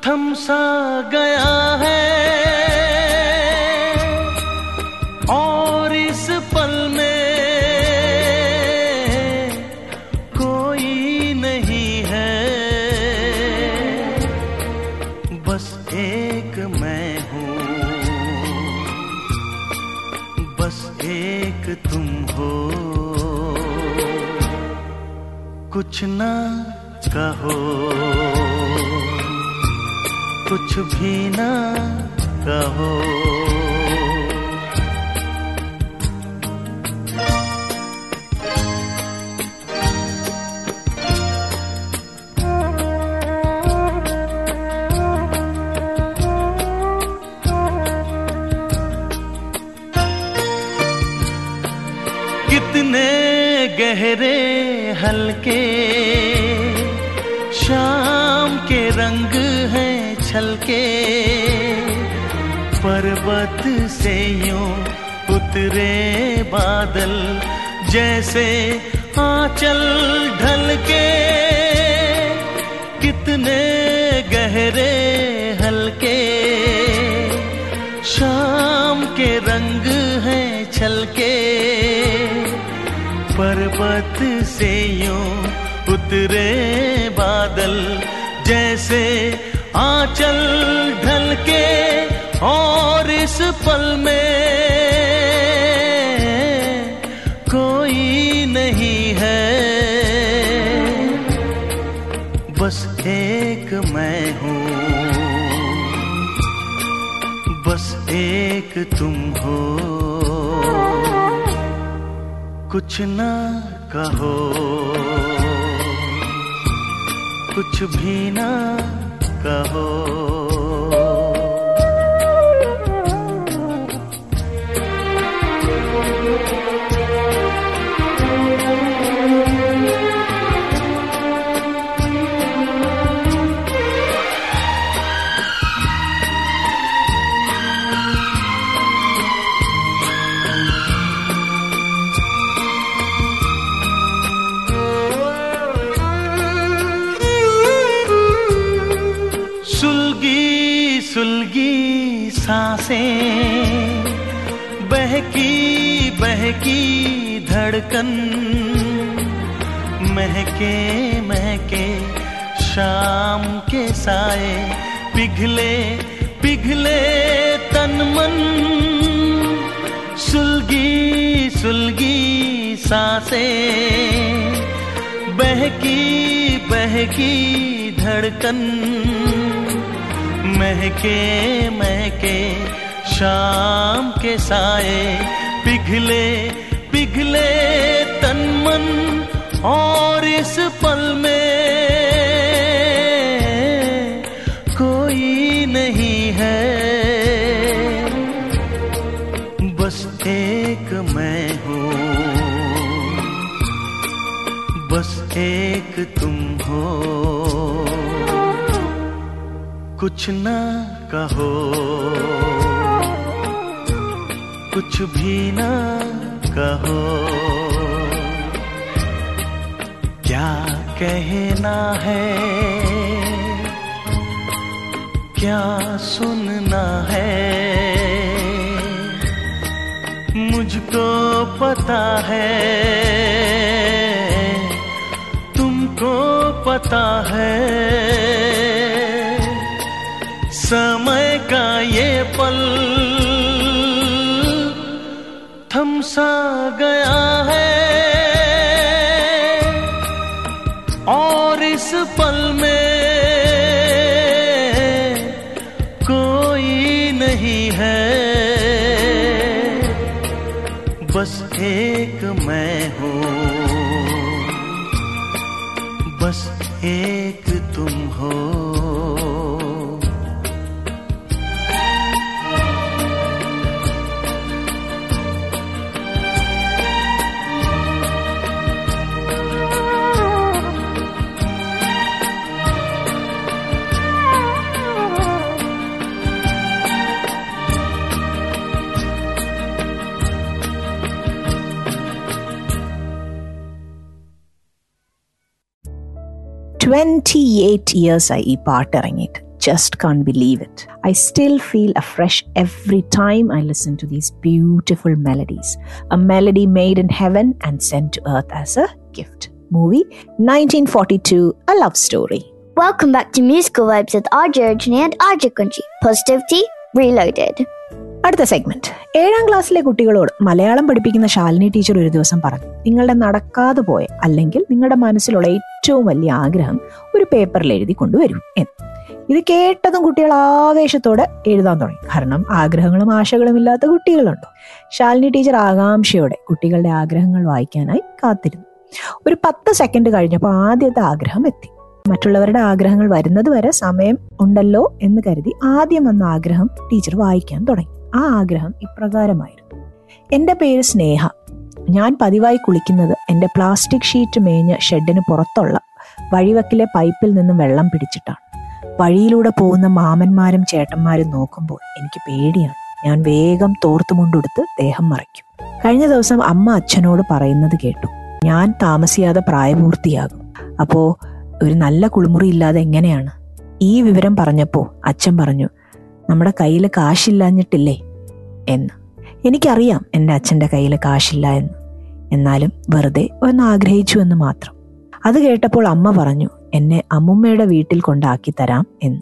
थमसा गया है। कुछ ना कहो। कुछ भी ना कहो। कितने गहरे हल्के, शाम के रंग हैं छलके। पर्वत से यूँ उतरे बादल, जैसे आंचल ढलके। कितने गहरे हल्के, शाम के रंग हैं छलके। पर्वत से यूँ उतरे बादल जैसे आंचल ढल के और इस पल में कोई नहीं है। बस एक मैं हूँ। बस एक तुम हो। कुछ ना कहो। कुछ भी ना कहो। धड़कन, महके महके, शाम के साए पिघले पिघले तन मन। सुलगी सुलगी साँसें, बहकी बहकी धड़कन, महके महके, शाम के साए पिघले पिघले तन मन और इस पल में कोई नहीं है। बस एक मैं हूँ। बस एक तुम हो। कुछ ना कहो। कुछ भी ना कहो। क्या कहना है? क्या सुनना है? मुझको पता है। तुमको पता है। समय का ये पल थम सा गया है। और इस पल में कोई नहीं है। बस एक मैं हूँ। बस एक 28 years ആയി ഈ it. just can't believe it. I still feel afresh every time I listen to these beautiful melodies. A melody made in heaven and sent to earth as a gift. Movie 1942 A Love Story. Welcome back to Musical Vibes with RJ and RJ Kunji. Positivity Reloaded. അടുത്ത segment ഏഴാം ക്ലാസ്സിലെ കുട്ടികളോട് മലയാളം പഠിപ്പിക്കുന്ന Shalini teacher ഒരു ദിവസം പറഞ്ഞു നിങ്ങളുടെ നടക്കാതെ പോയ അല്ലെങ്കിൽ നിങ്ങളുടെ മനസ്സിലുള്ള ഏറ്റവും വലിയ ആഗ്രഹം ഒരു പേപ്പറിൽ എഴുതി കൊണ്ടുവരും എന്ന്. ഇത് കേട്ടതും കുട്ടികൾ ആവേശത്തോടെ എഴുതാൻ തുടങ്ങി. കാരണം ആഗ്രഹങ്ങളും ആശകളും ഇല്ലാത്ത കുട്ടികളുണ്ടോ? ശാലിനി ടീച്ചർ ആകാംക്ഷയോടെ കുട്ടികളുടെ ആഗ്രഹങ്ങൾ വായിക്കാനായി കാത്തിരുന്നു. ഒരു പത്ത് സെക്കൻഡ് കഴിഞ്ഞപ്പോൾ ആദ്യത്തെ ആഗ്രഹം എത്തി. മറ്റുള്ളവരുടെ ആഗ്രഹങ്ങൾ വരുന്നത് വരെ സമയം ഉണ്ടല്ലോ എന്ന് കരുതി ആദ്യം വന്ന ആഗ്രഹം ടീച്ചർ വായിക്കാൻ തുടങ്ങി. ആ ആഗ്രഹം ഇപ്രകാരമായിരുന്നു. എന്റെ പേര് സ്നേഹ. ഞാൻ പതിവായി കുളിക്കുന്നത് എന്റെ പ്ലാസ്റ്റിക് ഷീറ്റ് മേഞ്ഞ ഷെഡിന് പുറത്തുള്ള വഴിവക്കിലെ പൈപ്പിൽ നിന്നും വെള്ളം പിടിച്ചിട്ടാണ്. വഴിയിലൂടെ പോകുന്ന മാമന്മാരും ചേട്ടന്മാരും നോക്കുമ്പോൾ എനിക്ക് പേടിയാണ്. ഞാൻ വേഗം തോർത്തുമുണ്ടെടുത്ത് ദേഹം മറയ്ക്കും കഴിഞ്ഞ ദിവസം അമ്മ അച്ഛനോട് പറയുന്നത് കേട്ടു. ഞാൻ താമസിയാതെ പ്രായപൂർത്തിയാകും. അപ്പോൾ ഒരു നല്ല കുളിമുറി ഇല്ലാതെ എങ്ങനെയാണ്? ഈ വിവരം പറഞ്ഞപ്പോൾ അച്ഛൻ പറഞ്ഞു നമ്മുടെ കയ്യിൽ കാശില്ലാഞ്ഞിട്ടില്ലേ എന്ന്. എനിക്കറിയാം എന്റെ അച്ഛന്റെ കയ്യിൽ കാശില്ല എന്ന്. എന്നാലും വെറുതെ ഒന്ന് ആഗ്രഹിച്ചു എന്ന് മാത്രം. അത് കേട്ടപ്പോൾ അമ്മ പറഞ്ഞു എന്നെ അമ്മുമ്മയുടെ വീട്ടിൽ കൊണ്ടാക്കി തരാം എന്ന്.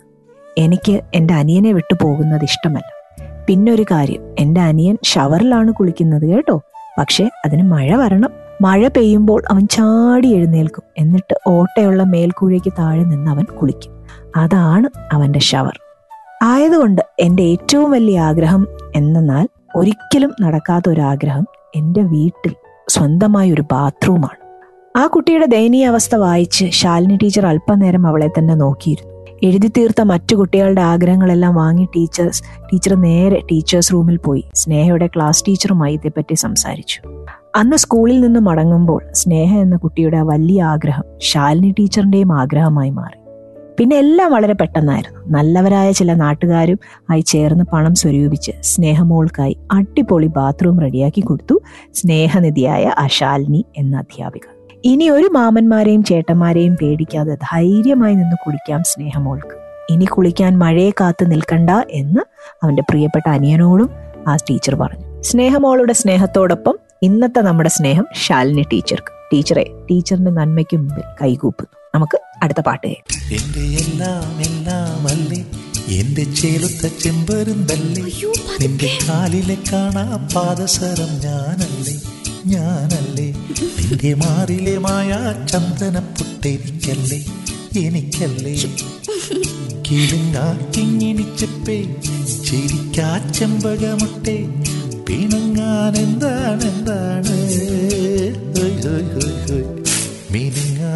എനിക്ക് എന്റെ അനിയനെ വിട്ടു പോകുന്നത് ഇഷ്ടമല്ല. പിന്നൊരു കാര്യം എന്റെ അനിയൻ ഷവറിലാണ് കുളിക്കുന്നത് കേട്ടോ. പക്ഷേ അതിന് മഴ വരണം. മഴ പെയ്യുമ്പോൾ അവൻ ചാടി എഴുന്നേൽക്കും. എന്നിട്ട് ഓട്ടയുള്ള മേൽക്കൂഴയ്ക്ക് താഴെ നിന്ന് അവൻ കുളിക്കും. അതാണ് അവന്റെ ഷവർ. ആയതുകൊണ്ട് എന്റെ ഏറ്റവും വലിയ ആഗ്രഹം എന്നാൽ ഒരിക്കലും നടക്കാത്ത ഒരു ആഗ്രഹം എന്റെ വീട്ടിൽ സ്വന്തമായ ഒരു ബാത്റൂമാണ്. ആ കുട്ടിയുടെ ദയനീയ അവസ്ഥ വായിച്ച് ശാലിനി ടീച്ചർ അല്പനേരം അവളെ തന്നെ നോക്കിയിരുന്നു. എഴുതി തീർത്ത മറ്റു കുട്ടികളുടെ ആഗ്രഹങ്ങളെല്ലാം വാങ്ങി ടീച്ചേഴ്സ് ടീച്ചർ നേരെ ടീച്ചേഴ്സ് റൂമിൽ പോയി. സ്നേഹയുടെ ക്ലാസ് ടീച്ചറുമായി ഇതേപ്പറ്റി സംസാരിച്ചു. അന്ന് സ്കൂളിൽ നിന്ന് മടങ്ങുമ്പോൾ സ്നേഹ എന്ന കുട്ടിയുടെ വലിയ ആഗ്രഹം ശാലിനി ടീച്ചറിന്റെയും ആഗ്രഹമായി മാറി. പിന്നെ എല്ലാം വളരെ പെട്ടെന്നായിരുന്നു. നല്ലവരായ ചില നാട്ടുകാരും ആയി ചേർന്ന് പണം സ്വരൂപിച്ച് സ്നേഹമോൾക്കായി അടിപൊളി ബാത്റൂം റെഡിയാക്കി കൊടുത്തു സ്നേഹനിധിയായ അശാലിനി എന്ന അധ്യാപിക. ഇനി ഒരു മാമന്മാരെയും ചേട്ടന്മാരെയും പേടിക്കാതെ ധൈര്യമായി നിന്ന് കുളിക്കാം സ്നേഹമോൾക്ക്. ഇനി കുളിക്കാൻ മഴയെ കാത്ത് നിൽക്കണ്ട എന്ന് അവന്റെ പ്രിയപ്പെട്ട അനിയനോടും ആ ടീച്ചർ പറഞ്ഞു. സ്നേഹമോളുടെ സ്നേഹത്തോടൊപ്പം ഇന്നത്തെ നമ്മുടെ സ്നേഹം ശാലിനി ടീച്ചർക്ക്. ടീച്ചറെ ടീച്ചറിന്റെ നന്മയ്ക്ക് മുമ്പിൽ കൈകൂപ്പുന്നു. നമുക്ക് അടുത്ത പാട്ട് എന്റെ എല്ലാം എല്ലാം അല്ലേ? എന്റെ ചേലുത്ത ചെമ്പരുന്തല്ലേ നിന്റെ കാലിലെ കാണാ പാദസരം ഞാനല്ലേ? ഞാനല്ലേ? നിന്റെ മാറിലെ മായ ചന്ദന പുട്ടെനിക്കല്ലേ? എനിക്കല്ലേ? കിളിങ്ങാക്കിങ്ങിണിച്ചപ്പേ ചിരിക്കാ ചെമ്പകമുട്ടെ പിണങ്ങാൻ എന്താണ് എന്താണ്?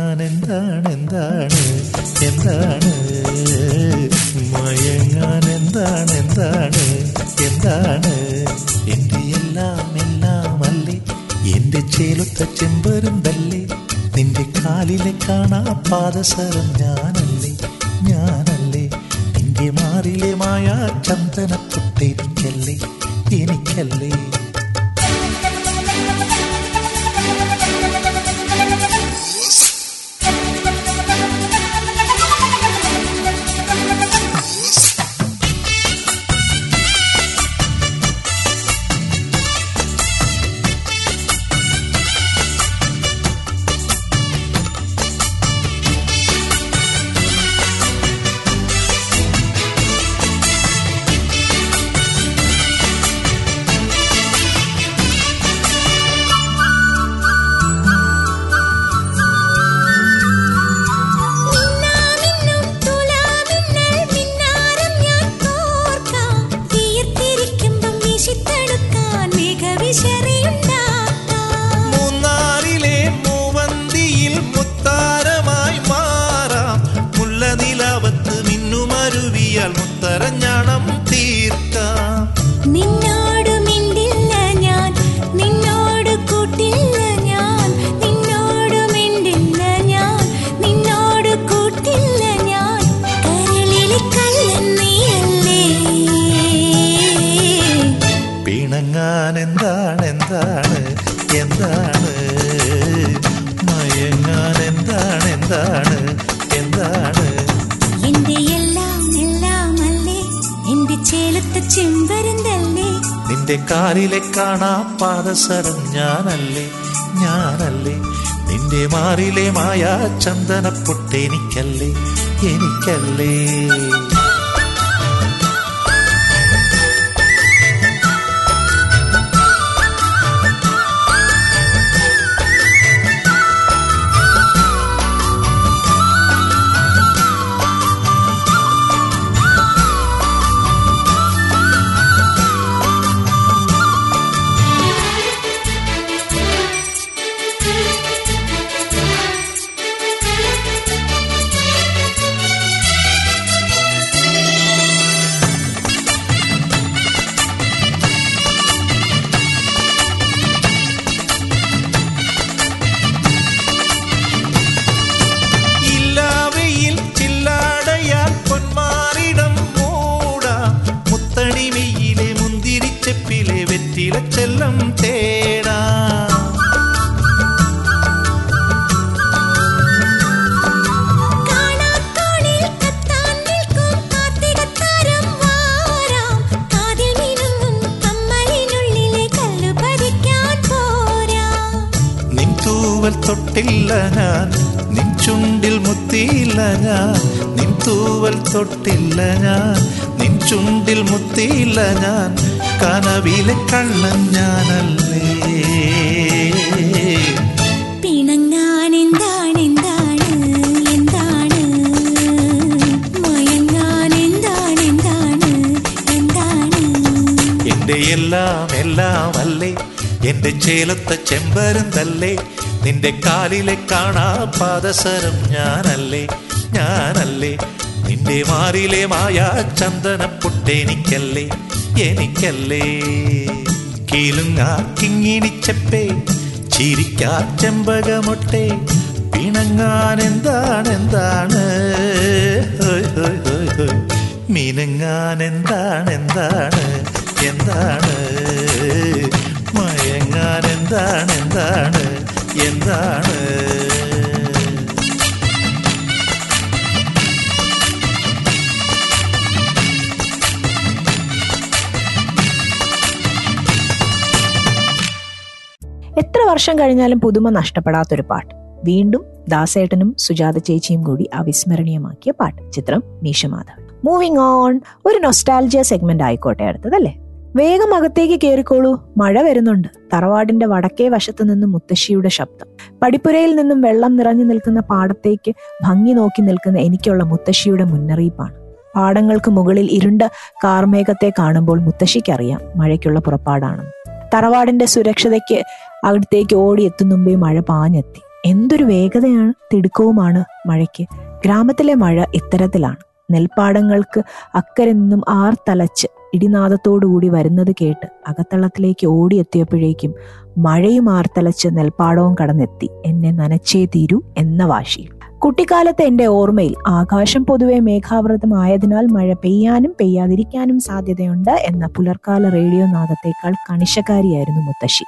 മിനുങ്ങാൻ എന്താണ്? എന്താണ് എന്താണ്? മയങ്ങാൻ എന്താണ് എന്താണ് എന്താണ് എന്റെ എല്ലാം എല്ലാം അല്ലേ എന്റെ ചേലുത്ത ചെമ്പരുന്തല്ലേ? നിന്റെ കാലിലെ കാണാ പാദസരം ഞാനല്ലേ? ഞാനല്ലേ? നിന്റെ മാറിലെ മായ ചന്ദന പുട്ടെനിക്കല്ലേ? എനിക്കല്ലേ? മായ ചന്ദന പൊട്ടെനിക്കല്ലേ എനിക്കല്ലേ? തൊട്ടില്ല ഞാൻ. നിൻ ചുണ്ടിൽ മുത്തിയില്ല ഞാൻ. കനവിലെ കള്ളൻ ഞാനല്ലേ. പിണങ്ങാൻ എന്താണ് എന്താണ് എന്താണ്? മയങ്ങാൻ എന്താണ് എന്താണ് എന്താണ്? എന്റെ എല്ലാം എല്ലാം അല്ലേ എന്റെ ചേലത്തെ ചെമ്പരുന്തല്ലേ. നിന്റെ കാലിലെ കാണാ പാദസരം ഞാനല്ലേ ഞാനല്ലേ. നിന്റെ മാറിലെ മായ ചന്ദന പൊട്ടെനിക്കല്ലേ എനിക്കല്ലേ? കീലുങ്ങാ കിങ്ങിണിച്ചപ്പേ ചിരിക്കാ ചെമ്പകമൊട്ടെ പിണങ്ങാൻ എന്താണ് എന്താണ്? മിനുങ്ങാൻ എന്താണ് എന്താണ് എന്താണ്? മയങ്ങാൻ എന്താണ് എന്താണ് എന്താണ്? വർഷം കഴിഞ്ഞാലും പുതുമ നഷ്ടപ്പെടാത്തൊരു പാട്ട്. വീണ്ടും ദാസേട്ടനും സുജാത ചേച്ചിയും കൂടി അവിസ്മരണീയമാക്കിയ പാട്ട്. ചിത്രം മീശമാധവൻ. മൂവിങ് ഓൺ ഒരു നൊസ്റ്റാൽജിയ സെഗ്മെന്റ് ആയിക്കോട്ടെ അടുത്തതല്ലേ? വേഗം അകത്തേക്ക് കയറിക്കോളൂ മഴ വരുന്നുണ്ട്. തറവാടിന്റെ വടക്കേ വശത്തു നിന്നും മുത്തശ്ശിയുടെ ശബ്ദം. പടിപ്പുരയിൽ നിന്നും വെള്ളം നിറഞ്ഞു നിൽക്കുന്ന പാടത്തേക്ക് ഭംഗി നോക്കി നിൽക്കുന്ന എനിക്കുള്ള മുത്തശ്ശിയുടെ മുന്നറിയിപ്പാണ്. പാടങ്ങൾക്ക് മുകളിൽ ഇരുണ്ട കാർമേഘത്തെ കാണുമ്പോൾ മുത്തശ്ശിക്കറിയാം മഴയ്ക്കുള്ള പുറപ്പാടാണെന്ന്. തറവാടിന്റെ സുരക്ഷതയ്ക്ക് അവിടത്തേക്ക് ഓടിയെത്തും മുമ്പേ മഴ പാഞ്ഞെത്തി. എന്തൊരു വേഗതയാണ് തിടുക്കവുമാണ് മഴയ്ക്ക്. ഗ്രാമത്തിലെ മഴ ഇത്തരത്തിലാണ്. നെൽപ്പാടങ്ങൾക്ക് അക്കരെ നിന്നും ആർത്തലച്ച് ഇടിനാദത്തോടുകൂടി വരുന്നത് കേട്ട് അകത്തളത്തിലേക്ക് ഓടിയെത്തിയപ്പോഴേക്കും മഴയും ആർത്തലച്ച് നെൽപ്പാടവും കടന്നെത്തി. എന്നെ നനച്ചേ തീരൂ എന്ന വാശിയിൽ. കുട്ടിക്കാലത്തെ എന്റെ ഓർമ്മയിൽ ആകാശം പൊതുവെ മേഘാവൃതമായതിനാൽ മഴ പെയ്യാനും പെയ്യാതിരിക്കാനും സാധ്യതയുണ്ട് എന്ന പുലർക്കാല റേഡിയോ നാദത്തേക്കാൾ കണിശക്കാരിയായിരുന്നു മുത്തശ്ശി.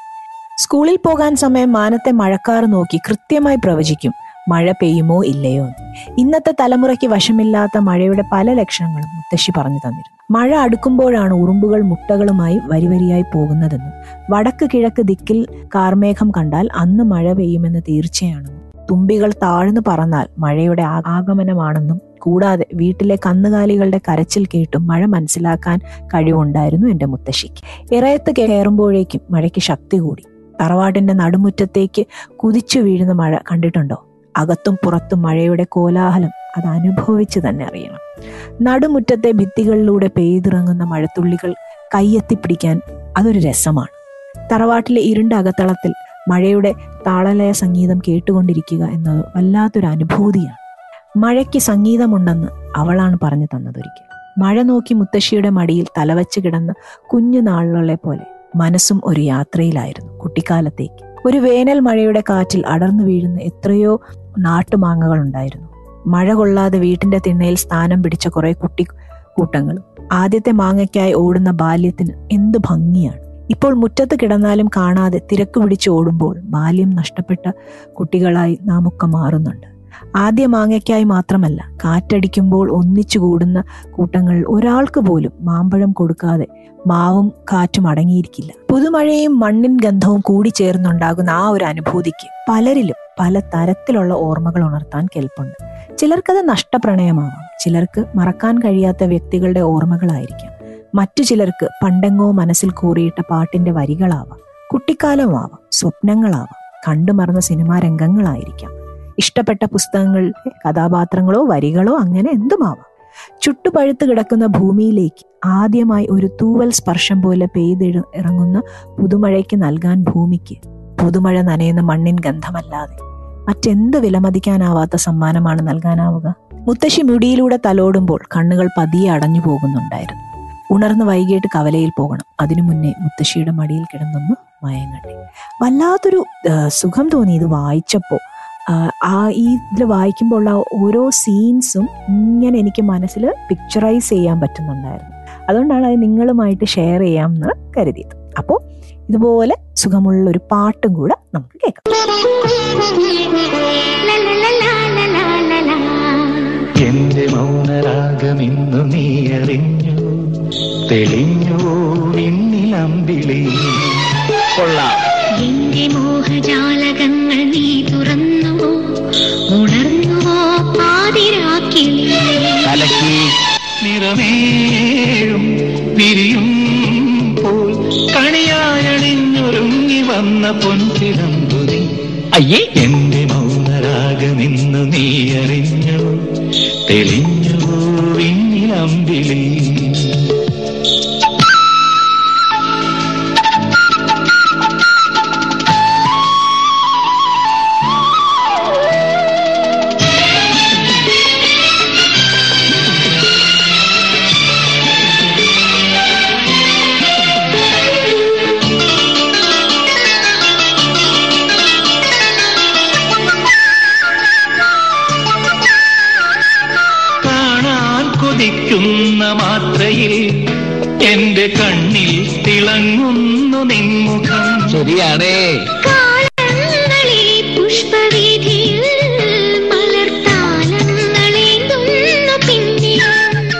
സ്കൂളിൽ പോകാൻ സമയം മാനത്തെ മഴക്കാർ നോക്കി കൃത്യമായി പ്രവചിക്കും മഴ പെയ്യുമോ ഇല്ലയോ? ഇന്നത്തെ തലമുറയ്ക്ക് വശമില്ലാത്ത മഴയുടെ പല ലക്ഷണങ്ങളും മുത്തശ്ശി പറഞ്ഞു തന്നിരുന്നു. മഴ അടുക്കുമ്പോഴാണ് ഉറുമ്പുകൾ മുട്ടകളുമായി വരിവരിയായി പോകുന്നതെന്നും വടക്ക് കിഴക്ക് ദിക്കിൽ കാർമേഘം കണ്ടാൽ അന്ന് മഴ പെയ്യുമെന്ന് തീർച്ചയാണെന്നും തുമ്പികൾ താഴ്ന്നു പറന്നാൽ മഴയുടെ ആഗമനമാണെന്നും കൂടാതെ വീട്ടിലെ കന്നുകാലികളുടെ കരച്ചിൽ കേട്ടും മഴ മനസ്സിലാക്കാൻ കഴിവുണ്ടായിരുന്നു എന്റെ മുത്തശ്ശിക്ക്. ഇറയത്ത് കയറുമ്പോഴേക്കും മഴയ്ക്ക് ശക്തി കൂടി. തറവാടിന്റെ നടുമുറ്റത്തേക്ക് കുതിച്ചു വീഴുന്ന മഴ കണ്ടിട്ടുണ്ടോ? അകത്തും പുറത്തും മഴയുടെ കോലാഹലം അത് അനുഭവിച്ച് തന്നെ അറിയണം. നടുമുറ്റത്തെ ഭിത്തികളിലൂടെ പെയ്തിറങ്ങുന്ന മഴത്തുള്ളികൾ കൈയെത്തിപ്പിടിക്കാൻ അതൊരു രസമാണ്. തറവാട്ടിലെ ഇരുണ്ട അകത്തളത്തിൽ മഴയുടെ താളലയ സംഗീതം കേട്ടുകൊണ്ടിരിക്കുക എന്നത് വല്ലാത്തൊരു അനുഭൂതിയാണ്. മഴയ്ക്ക് സംഗീതമുണ്ടെന്ന് അവളാണ് പറഞ്ഞു തന്നതൊരിക്കൽ. മഴ നോക്കി മുത്തശ്ശിയുടെ മടിയിൽ തലവച്ച് കിടന്ന് കുഞ്ഞു നാളുകളെ പോലെ മനസ്സും ഒരു യാത്രയിലായിരുന്നു കുട്ടിക്കാലത്തേക്ക്. ഒരു വേനൽ മഴയുടെ കാറ്റിൽ അടർന്നു വീഴുന്ന എത്രയോ നാട്ടുമാങ്ങകൾ ഉണ്ടായിരുന്നു. മഴ കൊള്ളാതെ വീട്ടിന്റെ തിണ്ണയിൽ സ്ഥാനം പിടിച്ച കുറെ കുട്ടി കൂട്ടങ്ങളും ആദ്യത്തെ മാങ്ങയ്ക്കായി ഓടുന്ന ബാല്യത്തിന് എന്ത് ഭംഗിയാണ്. ഇപ്പോൾ മുറ്റത്ത് കിടന്നാലും കാണാതെ തിരക്ക് പിടിച്ച് ഓടുമ്പോൾ ബാല്യം നഷ്ടപ്പെട്ട കുട്ടികളായി നാം ഒക്കെ മാറുന്നുണ്ട്. ആദ്യ മാങ്ങയ്ക്കായി മാത്രമല്ല കാറ്റടിക്കുമ്പോൾ ഒന്നിച്ചു കൂടുന്ന കൂട്ടങ്ങൾ ഒരാൾക്ക് പോലും മാമ്പഴം കൊടുക്കാതെ മാവും കാറ്റും അടങ്ങിയിരിക്കില്ല. പുതുമഴയും മണ്ണിൻ ഗന്ധവും കൂടി ചേർന്നുണ്ടാകുന്ന ആ ഒരു അനുഭൂതിക്ക് പലരിലും പല തരത്തിലുള്ള ഓർമ്മകൾ ഉണർത്താൻ കെൽപ്പുണ്ട്. ചിലർക്കത് നഷ്ടപ്രണയമാവാം ചിലർക്ക് മറക്കാൻ കഴിയാത്ത വ്യക്തികളുടെ ഓർമ്മകളായിരിക്കാം. മറ്റു ചിലർക്ക് പണ്ടെങ്ങോ മനസ്സിൽ കൂറിയിട്ട പാട്ടിന്റെ വരികളാവാം കുട്ടിക്കാലമാവാം സ്വപ്നങ്ങളാവാം കണ്ടു മറന്ന സിനിമാ രംഗങ്ങളായിരിക്കാം. ഇഷ്ടപ്പെട്ട പുസ്തകങ്ങളിലെ കഥാപാത്രങ്ങളോ വരികളോ അങ്ങനെ എന്തുമാവാം. ചുട്ടുപഴുത്ത് കിടക്കുന്ന ഭൂമിയിലേക്ക് ആദ്യമായി ഒരു തൂവൽ സ്പർശം പോലെ പെയ്തിഴ ഇറങ്ങുന്ന പുതുമഴയ്ക്ക് നൽകാൻ ഭൂമിക്ക് പുതുമഴ നനയുന്ന മണ്ണിൻ ഗന്ധമല്ലാതെ. മറ്റെന്ത് വിലമതിക്കാനാവാത്ത സമ്മാനമാണ് നൽകാനാവുക? മുത്തശ്ശി മുടിയിലൂടെ തലോടുമ്പോൾ കണ്ണുകൾ പതിയെ അടഞ്ഞു പോകുന്നുണ്ടായിരുന്നു ഉണർന്ന് വൈകിട്ട് കവലയിൽ പോകണം അതിനു മുന്നേ മുത്തശ്ശിയുടെ മടിയിൽ കിടന്നൊന്ന് മയങ്ങട്ടെ വല്ലാത്തൊരു സുഖം തോന്നി ഇത് വായിച്ചപ്പോൾ ആ, ഈ ഇതിൽ വായിക്കുമ്പോൾ ഉള്ള ഓരോ സീൻസും ഇങ്ങനെ എനിക്ക് മനസ്സിൽ പിക്ചറൈസ് ചെയ്യാൻ പറ്റുന്നുണ്ടായിരുന്നു അതുകൊണ്ടാണ് അത് നിങ്ങളുമായിട്ട് ഷെയർ ചെയ്യാം എന്ന് കരുതിയത് അപ്പോൾ ഇതുപോലെ സുഖമുള്ള ഒരു പാട്ടും കൂടെ നമുക്ക് കേൾക്കാം എന്റെ മൗനരാഗമിന്നു നീ അറിഞ്ഞു തെളിഞ്ഞു ഇന്നിലമ്പിളി കൊള്ളാം. എന്റെ മോഹജാലകങ്ങൾ നീ തുറന്നുവോ? ഉണർന്നുവോ പാതിരാക്കിളി കലക്കി നിറമേഴും പിരിയും പോൽ കണിയാരണിഞ്ഞൊരുങ്ങി വന്ന പൊൻതിരമ്പുതി അയ്യേ. എന്റെ മൗനരാഗമിന്നു നീ അറിഞ്ഞു തെളിഞ്ഞു വിണ്ണിലമ്പിളി ശരിയാണ്.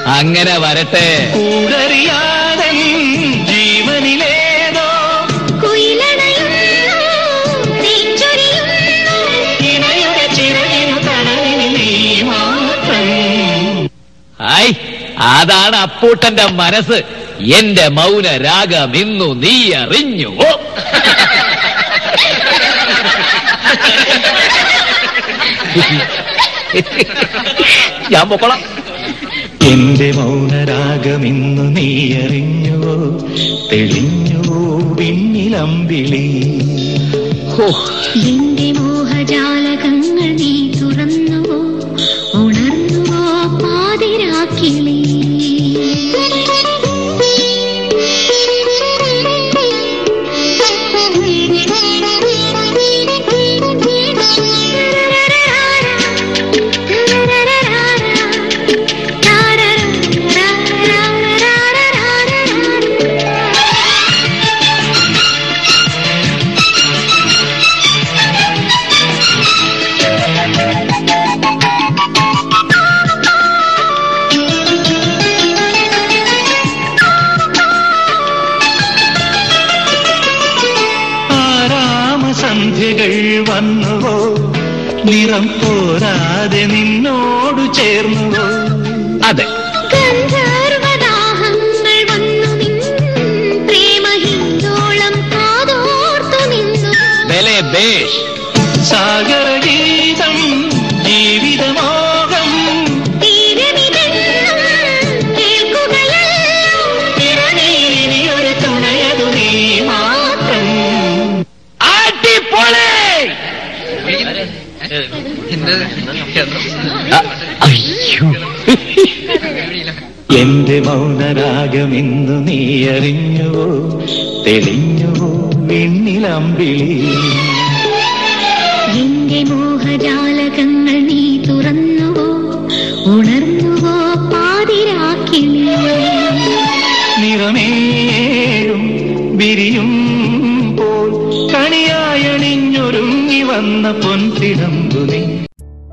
അങ്ങനെ വരട്ടെ. അതാണ് അപ്പൂട്ടന്റെ മനസ്സ്. എന്റെ മൗന രാഗം ഇന്നു നീ അറിഞ്ഞു ഓ. ഞാൻ പൊക്കോളാം. എന്റെ മൗനരാഗമിന്നു നീ അറിഞ്ഞുവോ? തെളിഞ്ഞുവോ വിണ്ണിലമ്പിളി. എന്റെ മോഹജാലകങ്ങൾ നീ നിറം പോരാതെ നിന്നോടു ചേർന്നുവോ? അതെ. ഗന്ധർവദാഹങ്ങൾ മൗനരാഗമിന്നു നീ അറിഞ്ഞുവോ തെളിഞ്ഞുവോ വിണ്ണിലമ്പിളി എന്റെ മോഹജാലകങ്ങൾ നീ തുറന്നുവോ? ഉണർന്നുവോ പാതിരാക്കിളി? നിറമേഴും വിരിയും പോൽ കണിയായണിഞ്ഞൊരുങ്ങി വന്ന പൊൻതിടമ്പു നീ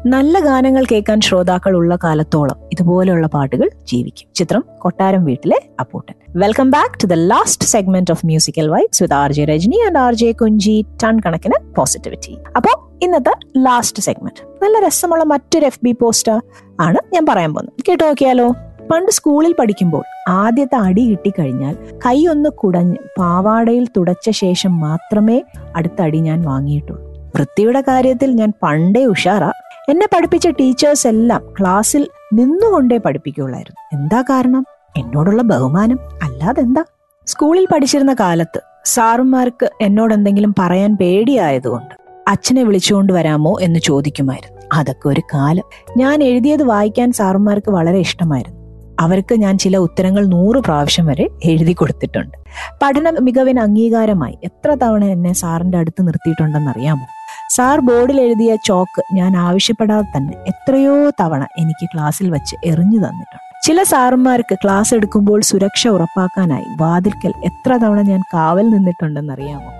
നല്ല ഗാനങ്ങൾ കേൾക്കാൻ ശ്രോതാക്കൾ ഉള്ള കാലത്തോളം ഇതുപോലെയുള്ള പാട്ടുകൾ ജീവിക്കും. ചിത്രം കൊട്ടാരം വീട്ടിലെ Apputtan. Welcome back to the last segment of musical vibes with R J Rajni and R J Kunji ton കണക്കിന് പോസിറ്റിവിറ്റി അപ്പോ ഇന്നത്തെ ലാസ്റ്റ് സെഗ്മെന്റ് നല്ല രസമുള്ള മറ്റൊരു എഫ് ബി പോസ്റ്റർ ആണ് ഞാൻ പറയാൻ പോകുന്നത്. കേട്ടോ നോക്കിയാലോ പണ്ട് സ്കൂളിൽ പഠിക്കുമ്പോൾ ആദ്യത്തെ അടി കിട്ടിക്കഴിഞ്ഞാൽ കൈ ഒന്ന് കുടഞ്ഞ് പാവാടയിൽ തുടച്ച ശേഷം മാത്രമേ അടുത്ത അടി ഞാൻ വാങ്ങിയിട്ടുള്ളൂ. വൃത്തിയുടെ കാര്യത്തിൽ ഞാൻ പണ്ടേ ഉഷാറാ എന്നെ പഠിപ്പിച്ച ടീച്ചേഴ്സ് എല്ലാം ക്ലാസ്സിൽ നിന്നുകൊണ്ടേ പഠിപ്പിക്കുള്ളായിരുന്നു എന്താ കാരണം? എന്നോടുള്ള ബഹുമാനം. അല്ലാതെന്താ സ്കൂളിൽ പഠിച്ചിരുന്ന കാലത്ത് സാറുമാർക്ക് എന്നോട് എന്തെങ്കിലും പറയാൻ പേടിയായതുകൊണ്ട് അച്ഛനെ വിളിച്ചുകൊണ്ട് വരാമോ എന്ന് ചോദിക്കുമായിരുന്നു. അതൊക്കെ ഒരു കാലം. ഞാൻ എഴുതിയത് വായിക്കാൻ സാറുമാർക്ക് വളരെ ഇഷ്ടമായിരുന്നു. അവർക്ക് ഞാൻ ചില ഉത്തരങ്ങൾ നൂറ് പ്രാവശ്യം വരെ എഴുതി കൊടുത്തിട്ടുണ്ട്. പഠന മികവിന് അംഗീകാരമായി എത്ര തവണ എന്നെ സാറിന്റെ അടുത്ത് നിർത്തിയിട്ടുണ്ടെന്ന് അറിയാമോ സാർ ബോർഡിൽ എഴുതിയ ചോക്ക് ഞാൻ ആവശ്യപ്പെടാതെ തന്നെ എത്രയോ തവണ എനിക്ക് ക്ലാസ്സിൽ വെച്ച് എറിഞ്ഞു തന്നിട്ടുണ്ട്. ചില സാറുമാർക്ക് ക്ലാസ് എടുക്കുമ്പോൾ സുരക്ഷ ഉറപ്പാക്കാനായി വാതിൽക്കൽ എത്ര തവണ ഞാൻ കാവൽ നിന്നിട്ടുണ്ടെന്ന് അറിയാമോ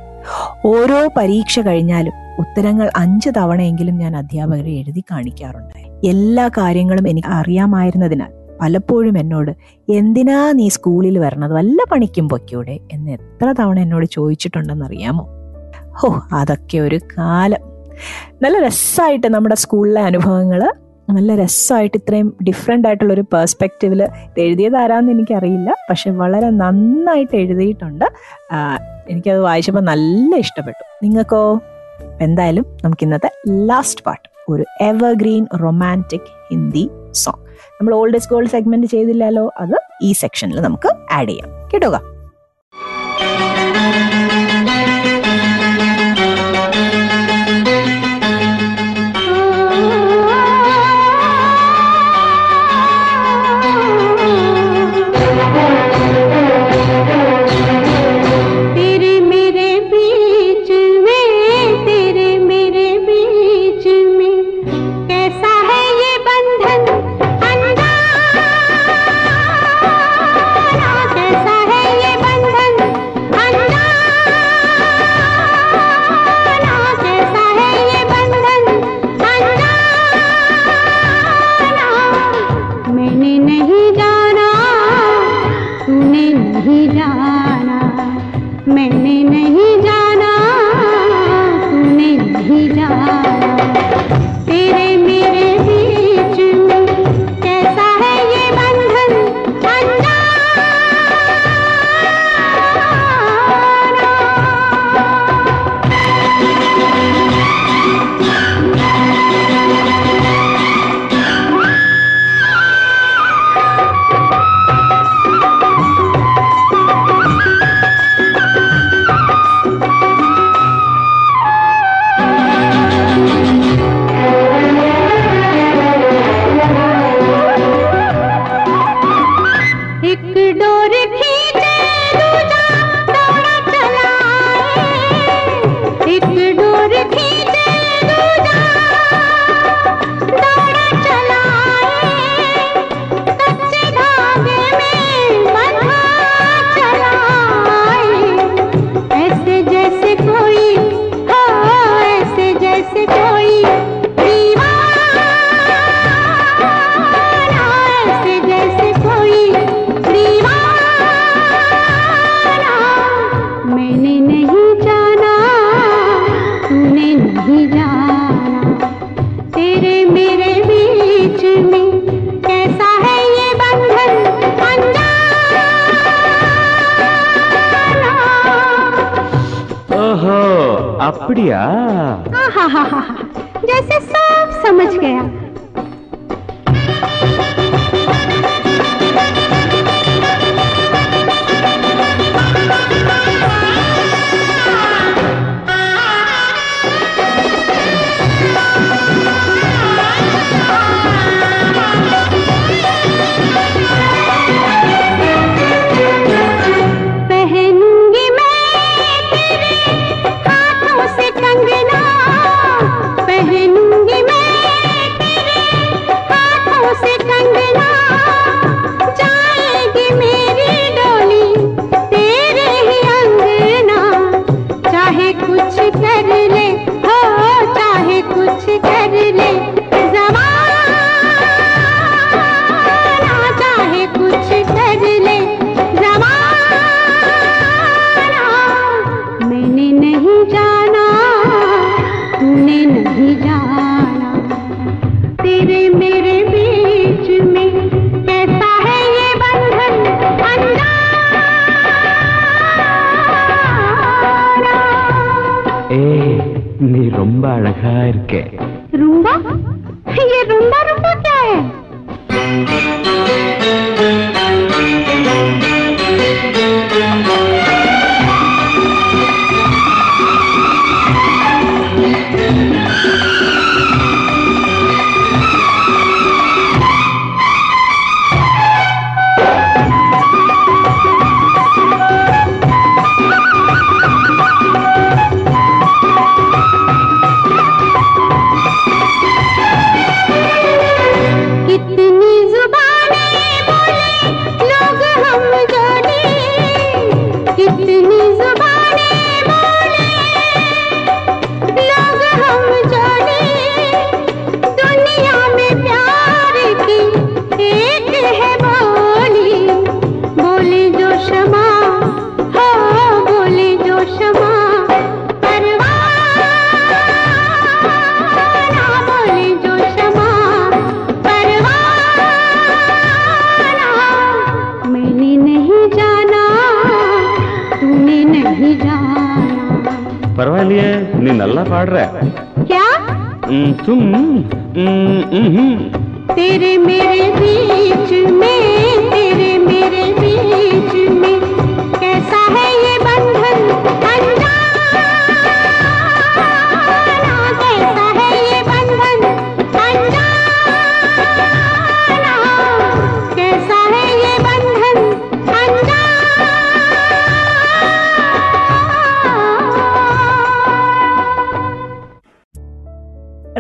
ഓരോ പരീക്ഷ കഴിഞ്ഞാലും ഉത്തരങ്ങൾ അഞ്ച് തവണയെങ്കിലും ഞാൻ അധ്യാപകരെ എഴുതി കാണിക്കാറുണ്ട്. എല്ലാ കാര്യങ്ങളും എനിക്ക് അറിയാമായിരുന്നതിനാൽ പലപ്പോഴും എന്നോട് എന്തിനാ നീ സ്കൂളിൽ വരണത്? വല്ല പണിക്കും പൊക്കിയൂടെ എന്ന് എത്ര തവണ എന്നോട് ചോദിച്ചിട്ടുണ്ടെന്ന് അറിയാമോ ഹോ അതൊക്കെ ഒരു കാലം. നല്ല രസമായിട്ട് നമ്മുടെ സ്കൂളിലെ അനുഭവങ്ങൾ നല്ല രസമായിട്ട് ഇത്രയും ഡിഫറെന്റ് ആയിട്ടുള്ള ഒരു പേഴ്സ്പെക്റ്റീവിൽ എഴുതിയത് ആരാന്ന് എനിക്കറിയില്ല. പക്ഷെ വളരെ നന്നായിട്ട് എഴുതിയിട്ടുണ്ട്. എനിക്കത് വായിച്ചപ്പോൾ നല്ല ഇഷ്ടപ്പെട്ടു. നിങ്ങൾക്കോ എന്തായാലും നമുക്ക് ഇന്നത്തെ ലാസ്റ്റ് പാട്ട് ഒരു എവർഗ്രീൻ റൊമാന്റിക് ഹിന്ദി സോങ് നമ്മൾ ഓൾഡ് ഗോൾഡ് സെഗ്മെന്റ് ചെയ്തില്ലല്ലോ അത് ഈ സെക്ഷനിൽ നമുക്ക് ആഡ് ചെയ്യാം. കേട്ടോ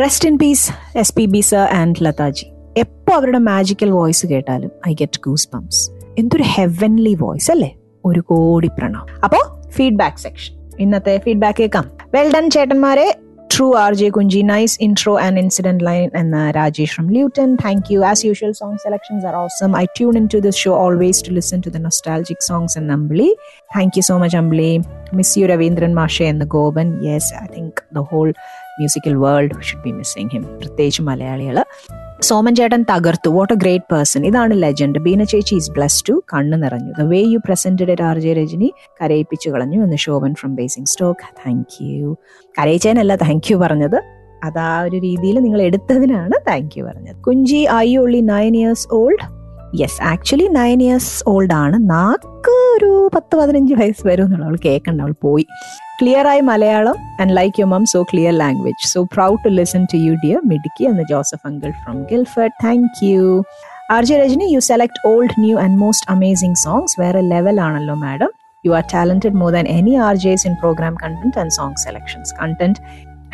rest in peace S P B sir and Lataji എപ്പോൾ അവരുടെ മാജിക്കൽ വോയിസ് കേട്ടാലും ഐ ഗെറ്റ് ഗൂസ് പംസ് എന്തൊരു ഹെവൻലി വോയിസ് അല്ലേ? ഒരു കോടി പ്രണാം അപ്പോ ഫീഡ്ബാക്ക് സെക്ഷൻ ഇന്നത്തെ ഫീഡ്ബാക്ക് കേൾക്കാം. വെൽ ഡൺ ചേട്ടന്മാരെ. True R J Kunji nice intro and incident line എന്ന Rajesh from Luton thank you as usual song selections are awesome I tune in to this show always to listen to the nostalgic songs N Ambili thank you so much Ambili miss you Raveendran മാഷെ എന്ന Gopan yes I think the whole musical world should be missing him പ്രത്യേകിച്ച് മലയാളികൾ സോമൻ ചേട്ടൻ തകർത്തു. What a great person ഇതാണ് legend Beena ചേച്ചി is bless to കണ്ണ് നിറഞ്ഞു. The way you presented it R J Rajni കരയിപ്പിച്ചു കളഞ്ഞു എന്ന് Shobhan from Basingstoke thank you കരയിച്ചതിനല്ല thank you പറഞ്ഞത്. അത് ഒരു രീതിയിൽ നിങ്ങൾ എടുത്തതിനാണ് താങ്ക് യു പറഞ്ഞത്. Kunji I only nine years old yes actually nine years old ആണ്. നാക്ക് ഒരു പത്ത് പതിനഞ്ച് വയസ്സ് വരും എന്നുള്ള അവൾ കേൾക്കണ്ട അവൾ പോയി. ക്ലിയർ ആയി Malayalam. And like your mum so clear language so proud to listen to you dear മിടുക്കി എന്ന Joseph uncle from Guildford thank you R J Rajni you select old new and most amazing songs വേറെ level ആണല്ലോ madam you are talented more than any R Js in program content and song selections content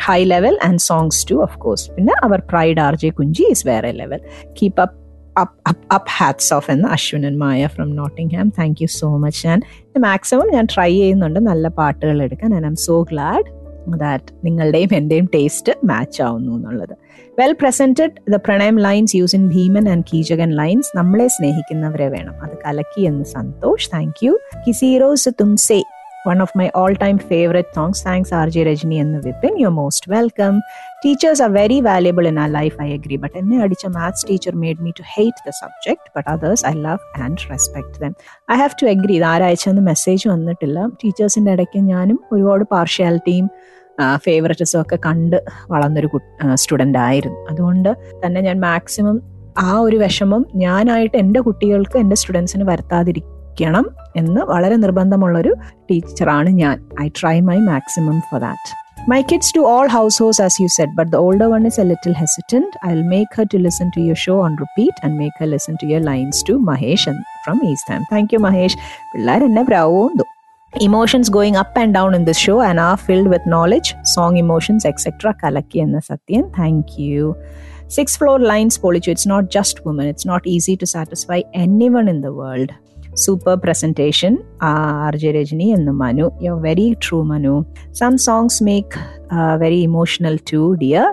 high level and songs too of course പിന്നെ our pride R J Kunji is വേറെ level keep up up up, up hats off എന്ന് Ashwin and Maya from Nottingham thank you so much ഞാൻ maximum ഞാൻ try ചെയ്യുന്നുണ്ട്. നല്ല പാട്ടുകൾ എടുക്കാൻ. I am so glad that നിങ്ങളുടെയും എന്റെയും ടേസ്റ്റ് മാച്ച് ആവുന്നു എന്നുള്ളത്. വെൽ പ്രസന്റഡ് ദ പ്രണയം lines use in Bheeman and Keechakan lines നമ്മളെ സ്നേഹിക്കുന്നവരെ വേണം. അത് കലക്കി എന്ന് സന്തോഷ്. താങ്ക് യു കിസീറോസ് തുംസേ one of my all time favourite songs thanks R J Rajani എന്ന് Vipin you most welcome teachers are very valuable in our life I agree but എന്നെ അടിച്ച maths teacher made me to hate the subject but others I love and respect them I have to agree ഇത് ആരാഴ്ചയെന്ന് message വന്നിട്ടില്ല. ടീച്ചേഴ്സിന്റെ ഇടയ്ക്ക് ഞാനും ഒരുപാട് പാർഷ്യാലിറ്റിയും ഫേവററ്റിസും ഒക്കെ കണ്ട് വളർന്നൊരു സ്റ്റുഡന്റ് ആയിരുന്നു. അതുകൊണ്ട് തന്നെ ഞാൻ മാക്സിമം ആ ഒരു വിഷമം ഞാനായിട്ട് എന്റെ കുട്ടികൾക്ക് എന്റെ സ്റ്റുഡൻസിന് വരുത്താതിരിക്കണം എന്ന് വളരെ നിർബന്ധമുള്ളൊരു ടീച്ചറാണ് ഞാൻ. I try my maximum for that My kids do all households as you said, but the older one is a little hesitant. I'll make her to listen to your show on repeat and make her listen to your lines to Mahesh and from East Ham. Thank you, Mahesh. പിള്ളേർ എന്നെ ബ്രാവുന്നു emotions going up and down in this show and are filled with knowledge song emotions etcetera കലക്കി എന്ന സത്യം thank you six floor lines പൊളിച്ചു it's not just woman it's not easy to satisfy anyone in the world Super presentation R J Rajani എന്ന് Manu. You are very true Manu some songs make very emotional to dear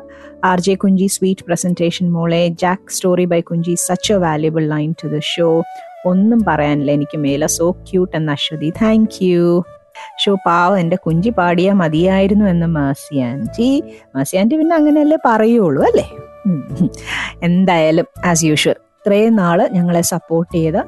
R J Kunchi sweet presentation മോളെ. Jack story by Kunchi such a valuable line to the show ഒന്നും പറയാനില്ല എനിക്ക് മേല. So cute എന്ന Aswathy thank you show പാവ എന്റെ കുഞ്ചി പാടിയ മതിയായിരുന്നു എന്ന് മാസിയാന്റി മാസിയാന്റി പിന്നെ അങ്ങനെയല്ലേ പറയുള്ളൂ അല്ലേ? എന്തായാലും ആസ് യൂഷ്വൽ ഇത്രയും നാൾ ഞങ്ങളെ സപ്പോർട്ട് ചെയ്ത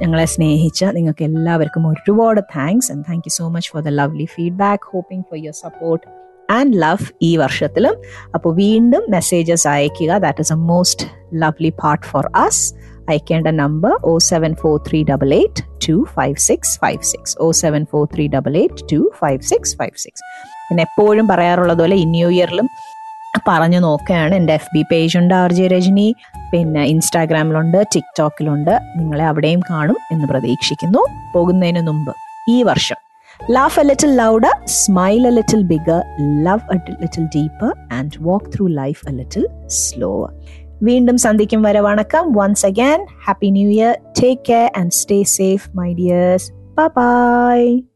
ഞങ്ങളെ സ്നേഹിച്ച നിങ്ങൾക്ക് എല്ലാവർക്കും ഒരുപാട് thanks and thank you so much for the lovely feedback hoping for your support and love ഈ വർഷത്തിലും. അപ്പോൾ വീണ്ടും മെസ്സേജസ് അയക്കുക that is a most lovely part for us അയക്കേണ്ട number O seven four three double eight two five six five six O seven four three double eight two five six five six പിന്നെ എപ്പോഴും പറയാറുള്ളതുപോലെ ഈ new ഇയറിലും പറഞ്ഞു നോക്കുകയാണ്. എന്റെ F B page ഉണ്ട് ആർ ജെ രജനി. പിന്നെ ഇൻസ്റ്റാഗ്രാമിലുണ്ട് ടിക്ടോക്കിലുണ്ട് നിങ്ങളെ അവിടെയും കാണും എന്ന് പ്രതീക്ഷിക്കുന്നു. പോകുന്നതിന് മുമ്പ് ഈ വർഷം laugh a little loud smile a little bigger, love a little deeper, and walk through life a little slower. വീണ്ടും സന്ധിക്കും വരെ വണക്കം. Once again happy new year take care and stay safe my dears bye